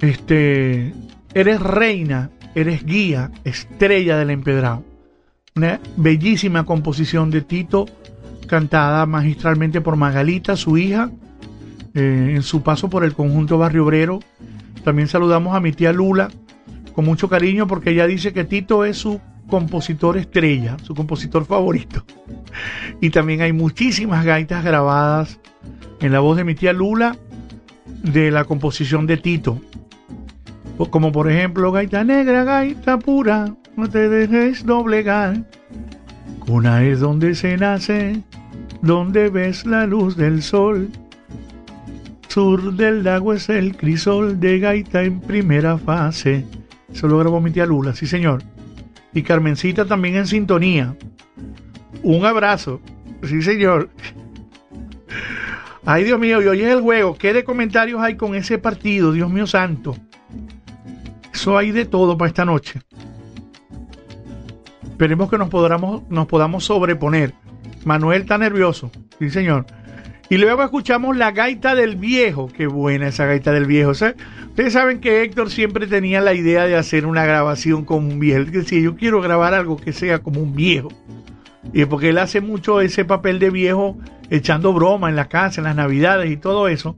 G: Este, eres reina Eres guía, estrella del empedrado. Una bellísima composición de Tito, cantada magistralmente por Magalita, su hija, eh, en su paso por el conjunto Barrio Obrero. También saludamos a mi tía Lula con mucho cariño porque ella dice que Tito es su compositor estrella, su compositor favorito. <laughs> Y también hay muchísimas gaitas grabadas en la voz de mi tía Lula de la composición de Tito. Como por ejemplo, gaita negra, gaita pura, no te dejes doblegar. Cuna es donde se nace, donde ves la luz del sol. Sur del lago es el crisol de gaita en primera fase. Eso lo grabó mi tía Lula, sí señor. Y Carmencita también en sintonía. Un abrazo, sí señor. Ay Dios mío, y hoy es el juego. ¿Qué de comentarios hay con ese partido? Dios mío santo. Eso hay de todo para esta noche. Esperemos que nos podamos, nos podamos sobreponer. Manuel está nervioso. Sí, señor. Y luego escuchamos la gaita del viejo. Qué buena esa gaita del viejo. O ustedes saben que Héctor siempre tenía la idea de hacer una grabación con un viejo. Él decía, yo quiero grabar algo que sea como un viejo. Y porque él hace mucho ese papel de viejo, echando broma en la casa, en las navidades y todo eso,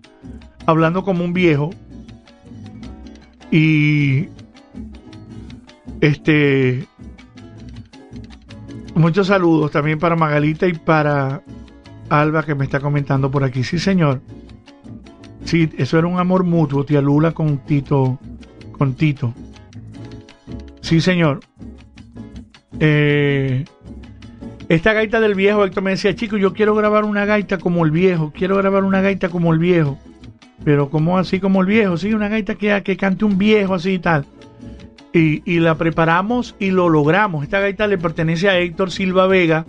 G: hablando como un viejo. Y este muchos saludos también para Magalita y para Alba que me está comentando por aquí. Sí, señor. Sí, eso era un amor mutuo, tía Lula con Tito, con Tito. Sí, señor. Eh, esta gaita del viejo, Héctor me decía, chico, yo quiero grabar una gaita como el viejo, quiero grabar una gaita como el viejo. Pero como así como el viejo, sí, una gaita que, que cante un viejo así y tal. Y, y la preparamos y lo logramos. Esta gaita le pertenece a Héctor Silva Vega,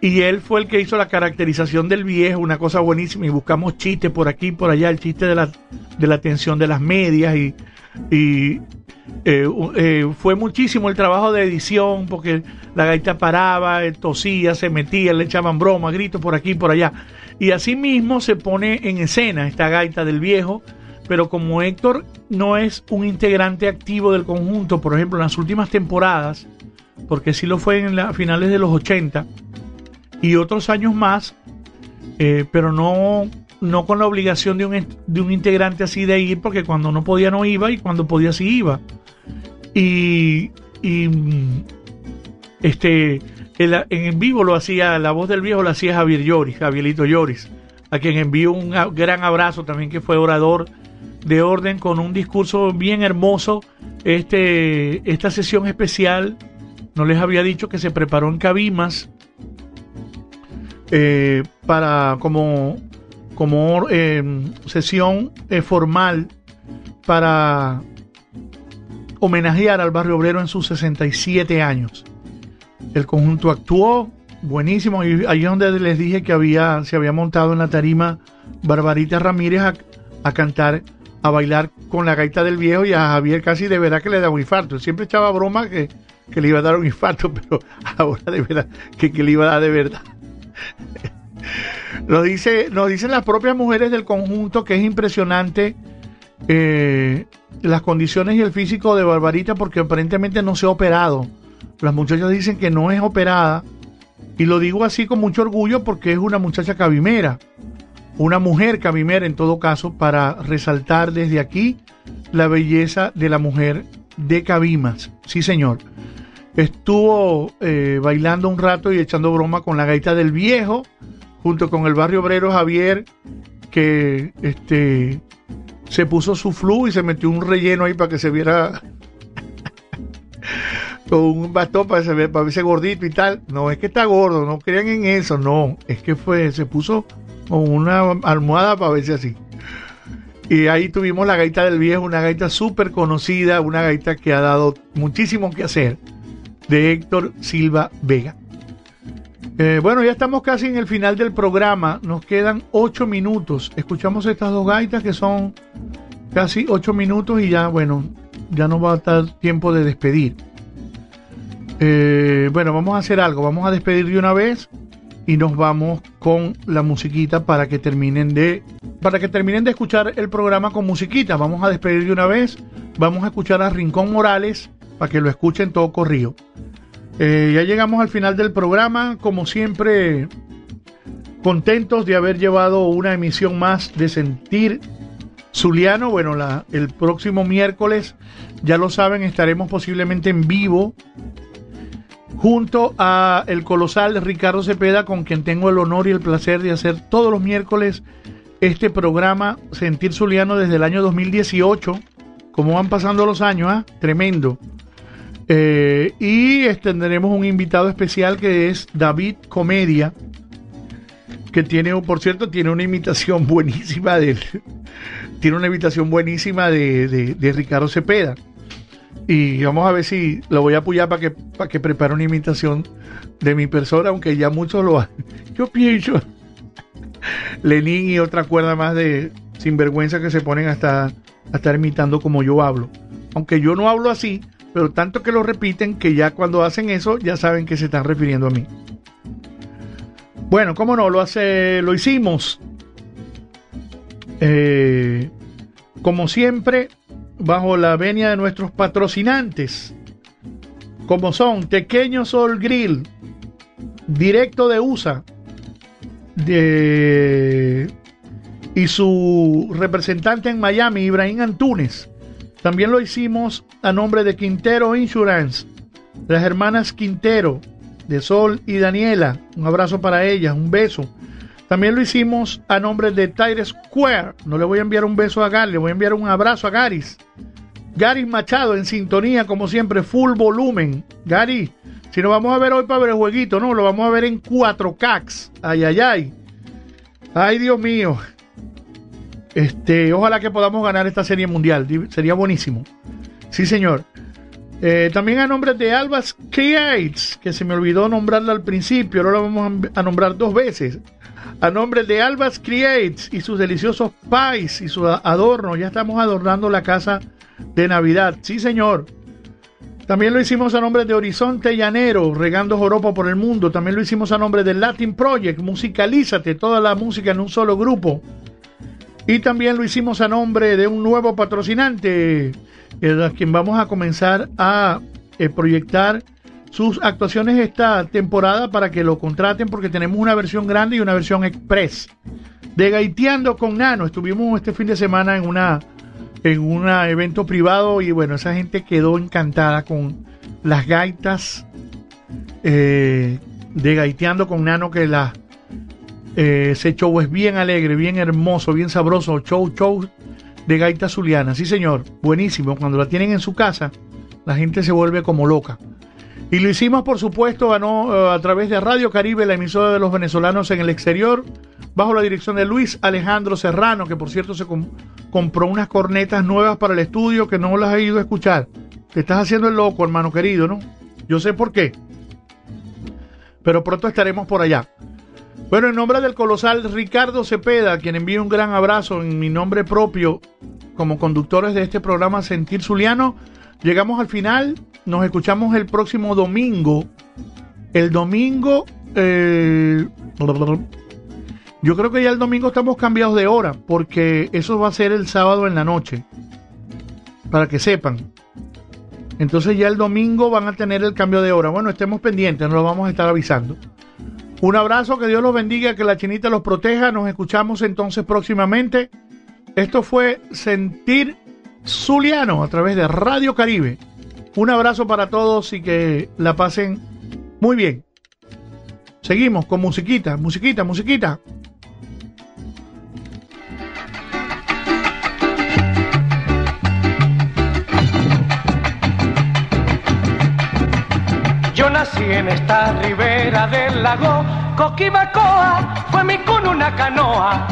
G: y él fue el que hizo la caracterización del viejo, una cosa buenísima. Y buscamos chistes por aquí por allá, el chiste de la, de la tensión de las medias. Y, y eh, eh, fue muchísimo el trabajo de edición, porque la gaita paraba, tosía, se metía, le echaban broma, gritos por aquí y por allá. Y así mismo se pone en escena esta gaita del viejo. Pero como Héctor no es un integrante activo del conjunto, por ejemplo, en las últimas temporadas, porque sí lo fue en las finales de los 80, y otros años más, eh, pero no, no con la obligación de un, de un integrante así de ir, porque cuando no podía no iba y cuando podía sí iba. Y, y este, en, vivo lo hacía, la voz del viejo lo hacía Javier Lloris, Javierito Lloris, a quien envío un gran abrazo también, que fue orador de orden con un discurso bien hermoso. Este, esta sesión especial, no les había dicho que se preparó en Cabimas, eh, para como, como eh, sesión eh, formal para homenajear al barrio obrero en sus 67 años. El conjunto actuó buenísimo y ahí es donde les dije que había, se había montado en la tarima Barbarita Ramírez a, a cantar, a bailar con la gaita del viejo y a Javier casi de verdad que le da un infarto. Siempre echaba broma que, que le iba a dar un infarto, <laughs> pero ahora de verdad que, que le iba a dar de verdad. Nos, dice, nos dicen las propias mujeres del conjunto que es impresionante eh, las condiciones y el físico de Barbarita porque aparentemente no se ha operado. Las muchachas dicen que no es operada y lo digo así con mucho orgullo porque es una muchacha cabimera, una mujer cabimera en todo caso para resaltar desde aquí la belleza de la mujer de Cabimas. Sí, señor estuvo eh, bailando un rato y echando broma con la gaita del viejo, junto con el barrio obrero Javier, que este se puso su flu y se metió un relleno ahí para que se viera <laughs> con un bastón para, se para verse gordito y tal. No es que está gordo, no crean en eso, no, es que fue, se puso con una almohada para verse así. Y ahí tuvimos la gaita del viejo, una gaita súper conocida, una gaita que ha dado muchísimo que hacer de Héctor Silva Vega. Eh, bueno, ya estamos casi en el final del programa. Nos quedan ocho minutos. Escuchamos estas dos gaitas que son casi ocho minutos y ya, bueno, ya no va a estar tiempo de despedir. Eh, bueno, vamos a hacer algo. Vamos a despedir de una vez y nos vamos con la musiquita para que terminen de para que terminen de escuchar el programa con musiquita. Vamos a despedir de una vez. Vamos a escuchar a Rincón Morales para que lo escuchen todo corrido. Eh, ya llegamos al final del programa, como siempre, contentos de haber llevado una emisión más de Sentir Zuliano. Bueno, el próximo miércoles, ya lo saben, estaremos posiblemente en vivo junto a el colosal Ricardo Cepeda, con quien tengo el honor y el placer de hacer todos los miércoles este programa Sentir Zuliano desde el año 2018. Como van pasando los años, ¿ah? Tremendo. Eh, y tendremos un invitado especial que es David Comedia, que tiene, por cierto, tiene una imitación <laughs> buenísima de, tiene una invitación buenísima de, de, Ricardo Cepeda. Y vamos a ver si lo voy a apoyar para que, para que prepare una imitación de mi persona, aunque ya muchos lo han. <laughs> Yo pienso, <laughs> Lenin y otra cuerda más de sinvergüenza que se ponen hasta a estar imitando como yo hablo. Aunque yo no hablo así, pero tanto que lo repiten que ya cuando hacen eso ya saben que se están refiriendo a mí. Bueno, cómo no, lo hace, lo hicimos. Eh, como siempre, bajo la venia de nuestros patrocinantes, como son Tequeño Sol Grill, directo de USA, de, y su representante en Miami, Ibrahim Antunes. También lo hicimos a nombre de Quintero Insurance, las hermanas Quintero, de Sol y Daniela. Un abrazo para ellas, un beso. También lo hicimos a nombre de Tire Square. No le voy a enviar un beso a Gary, le voy a enviar un abrazo a Garis. Garis Machado en sintonía, como siempre, full volumen. Gary, si nos vamos a ver hoy para ver el jueguito, no, lo vamos a ver en 4K. Ay, ay, ay. Ay, Dios mío. Este, ojalá que podamos ganar esta serie mundial. Sería buenísimo. Sí, señor. Eh, también a nombre de Albas Creates, que se me olvidó nombrarla al principio, ahora la vamos a nombrar dos veces. A nombre de Albas Creates y sus deliciosos pies y su adorno, ya estamos adornando la casa de Navidad. Sí, señor. También lo hicimos a nombre de Horizonte Llanero, regando joropo por el mundo. También lo hicimos a nombre del Latin Project, musicalízate, toda la música en un solo grupo. Y también lo hicimos a nombre de un nuevo patrocinante, a quien vamos a comenzar a eh, proyectar sus actuaciones esta temporada para que lo contraten porque tenemos una versión grande y una versión express. De Gaiteando con Nano, estuvimos este fin de semana en una en un evento privado y bueno, esa gente quedó encantada con las gaitas eh, de Gaiteando con Nano que la eh, ese show es bien alegre, bien hermoso, bien sabroso, show, show de gaita zuliana, sí señor, buenísimo, cuando la tienen en su casa, la gente se vuelve como loca. Y lo hicimos, por supuesto, a, eh, a través de Radio Caribe, la emisora de los venezolanos en el exterior, bajo la dirección de Luis Alejandro Serrano, que por cierto se compró unas cornetas nuevas para el estudio que no las he ido a escuchar. Te estás haciendo el loco, hermano querido, ¿no? Yo sé por qué. Pero pronto estaremos por allá. Bueno, en nombre del colosal Ricardo Cepeda, quien envía un gran abrazo en mi nombre propio como conductores de este programa Sentir Zuliano, llegamos al final. Nos escuchamos el próximo domingo. El domingo... Eh, yo creo que ya el domingo estamos cambiados de hora, porque eso va a ser el sábado en la noche. Para que sepan. Entonces ya el domingo van a tener el cambio de hora. Bueno, estemos pendientes, nos lo vamos a estar avisando. Un abrazo, que Dios los bendiga, que la chinita los proteja. Nos escuchamos entonces próximamente. Esto fue Sentir Zuliano a través de Radio Caribe. Un abrazo para todos y que la pasen muy bien. Seguimos con musiquita, musiquita, musiquita.
L: Nací en esta ribera del lago, Coquibacoa fue mi cuna una canoa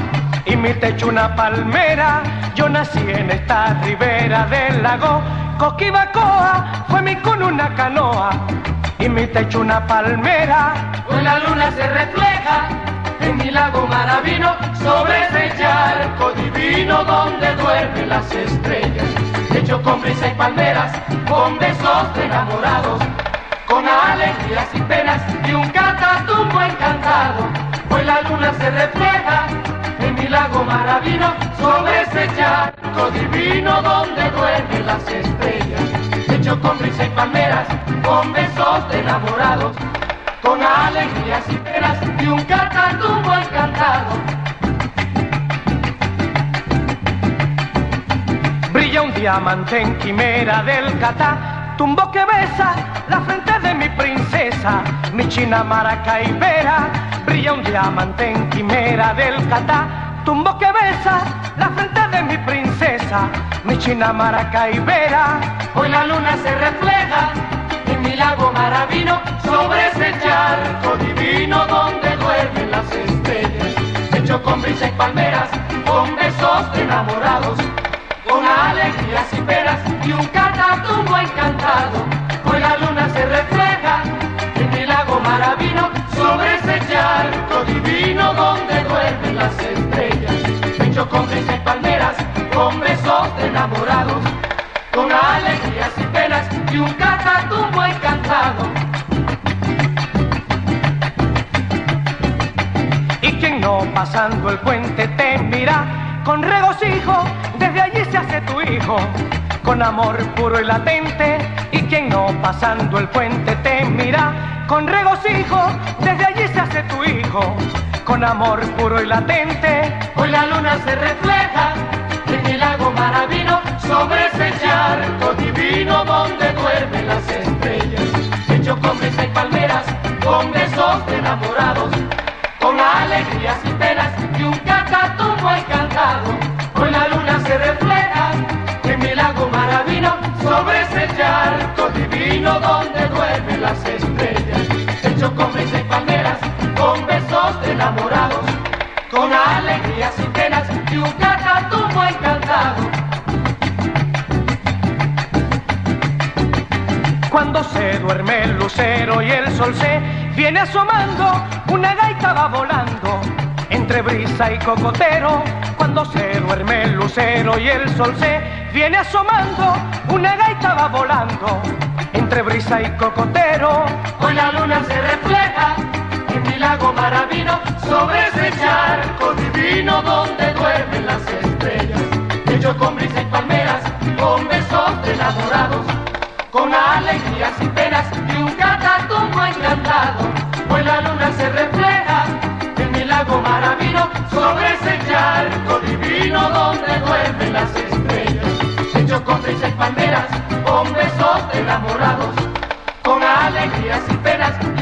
L: y mi techo una palmera. Yo nací en esta ribera del lago, Coquibacoa fue mi cuna una canoa y mi techo una palmera.
E: Hoy la luna se refleja en mi lago maravino sobre ese charco divino donde duermen las estrellas. Hecho con brisa y palmeras, con besos de enamorados con alegrías y penas y un catatumbo encantado. Hoy la luna se refleja en mi lago maravino sobre ese charco divino donde duermen las estrellas. Hecho con brisa y palmeras, con besos de enamorados, con alegrías y penas y un catatumbo encantado.
L: Brilla un diamante en quimera del catá, tumbo que besa la frente de mi princesa, mi china maracaibera. Brilla un diamante en quimera del catá, tumbo que besa la frente de mi princesa, mi china maracaibera.
E: Hoy la luna se refleja en mi lago maravino sobre ese charco divino donde duermen las estrellas. Hecho con brisa y palmeras, con besos de enamorados, con alegrías y y un catatumbo encantado. Hoy la luna se refleja en mi lago maravino sobre ese charco divino donde duermen las estrellas. Hecho con y palmeras, con besos de enamorados, con alegrías y penas y un catatumbo encantado.
L: no pasando el puente te mira con regocijo, desde allí se hace tu hijo, con amor puro y latente, y quien no pasando el puente te mira. Con regocijo, desde allí se hace tu hijo, con amor puro y latente.
E: Hoy la luna se refleja en el lago Maravino. Sobre ese charco divino donde duermen las estrellas, hecho con brisa y palmeras, con besos de enamorados, con alegrías y penas encantado. Hoy la luna se refleja en el lago Maravino sobre ese charco divino donde duermen las estrellas, hecho con y palmeras, con besos de enamorados, con alegrías y penas y un catatumbo encantado.
L: Cuando se duerme el lucero y el sol se viene asomando, una gaita va volando entre brisa y cocotero. Cuando se duerme el lucero y el sol se viene asomando, una gaita va volando entre brisa y cocotero.
E: Hoy la luna se refleja en mi lago Maravino sobre ese charco divino donde duermen las estrellas, hecho con brisa y palmeras, con besos de enamorados, con alegrías y penas y un catatumbo encantado. Hoy la luna se refleja lago Maravino sobre ese charco divino donde duermen las estrellas, hecho con y palmeras, con besos enamorados, con alegrías y penas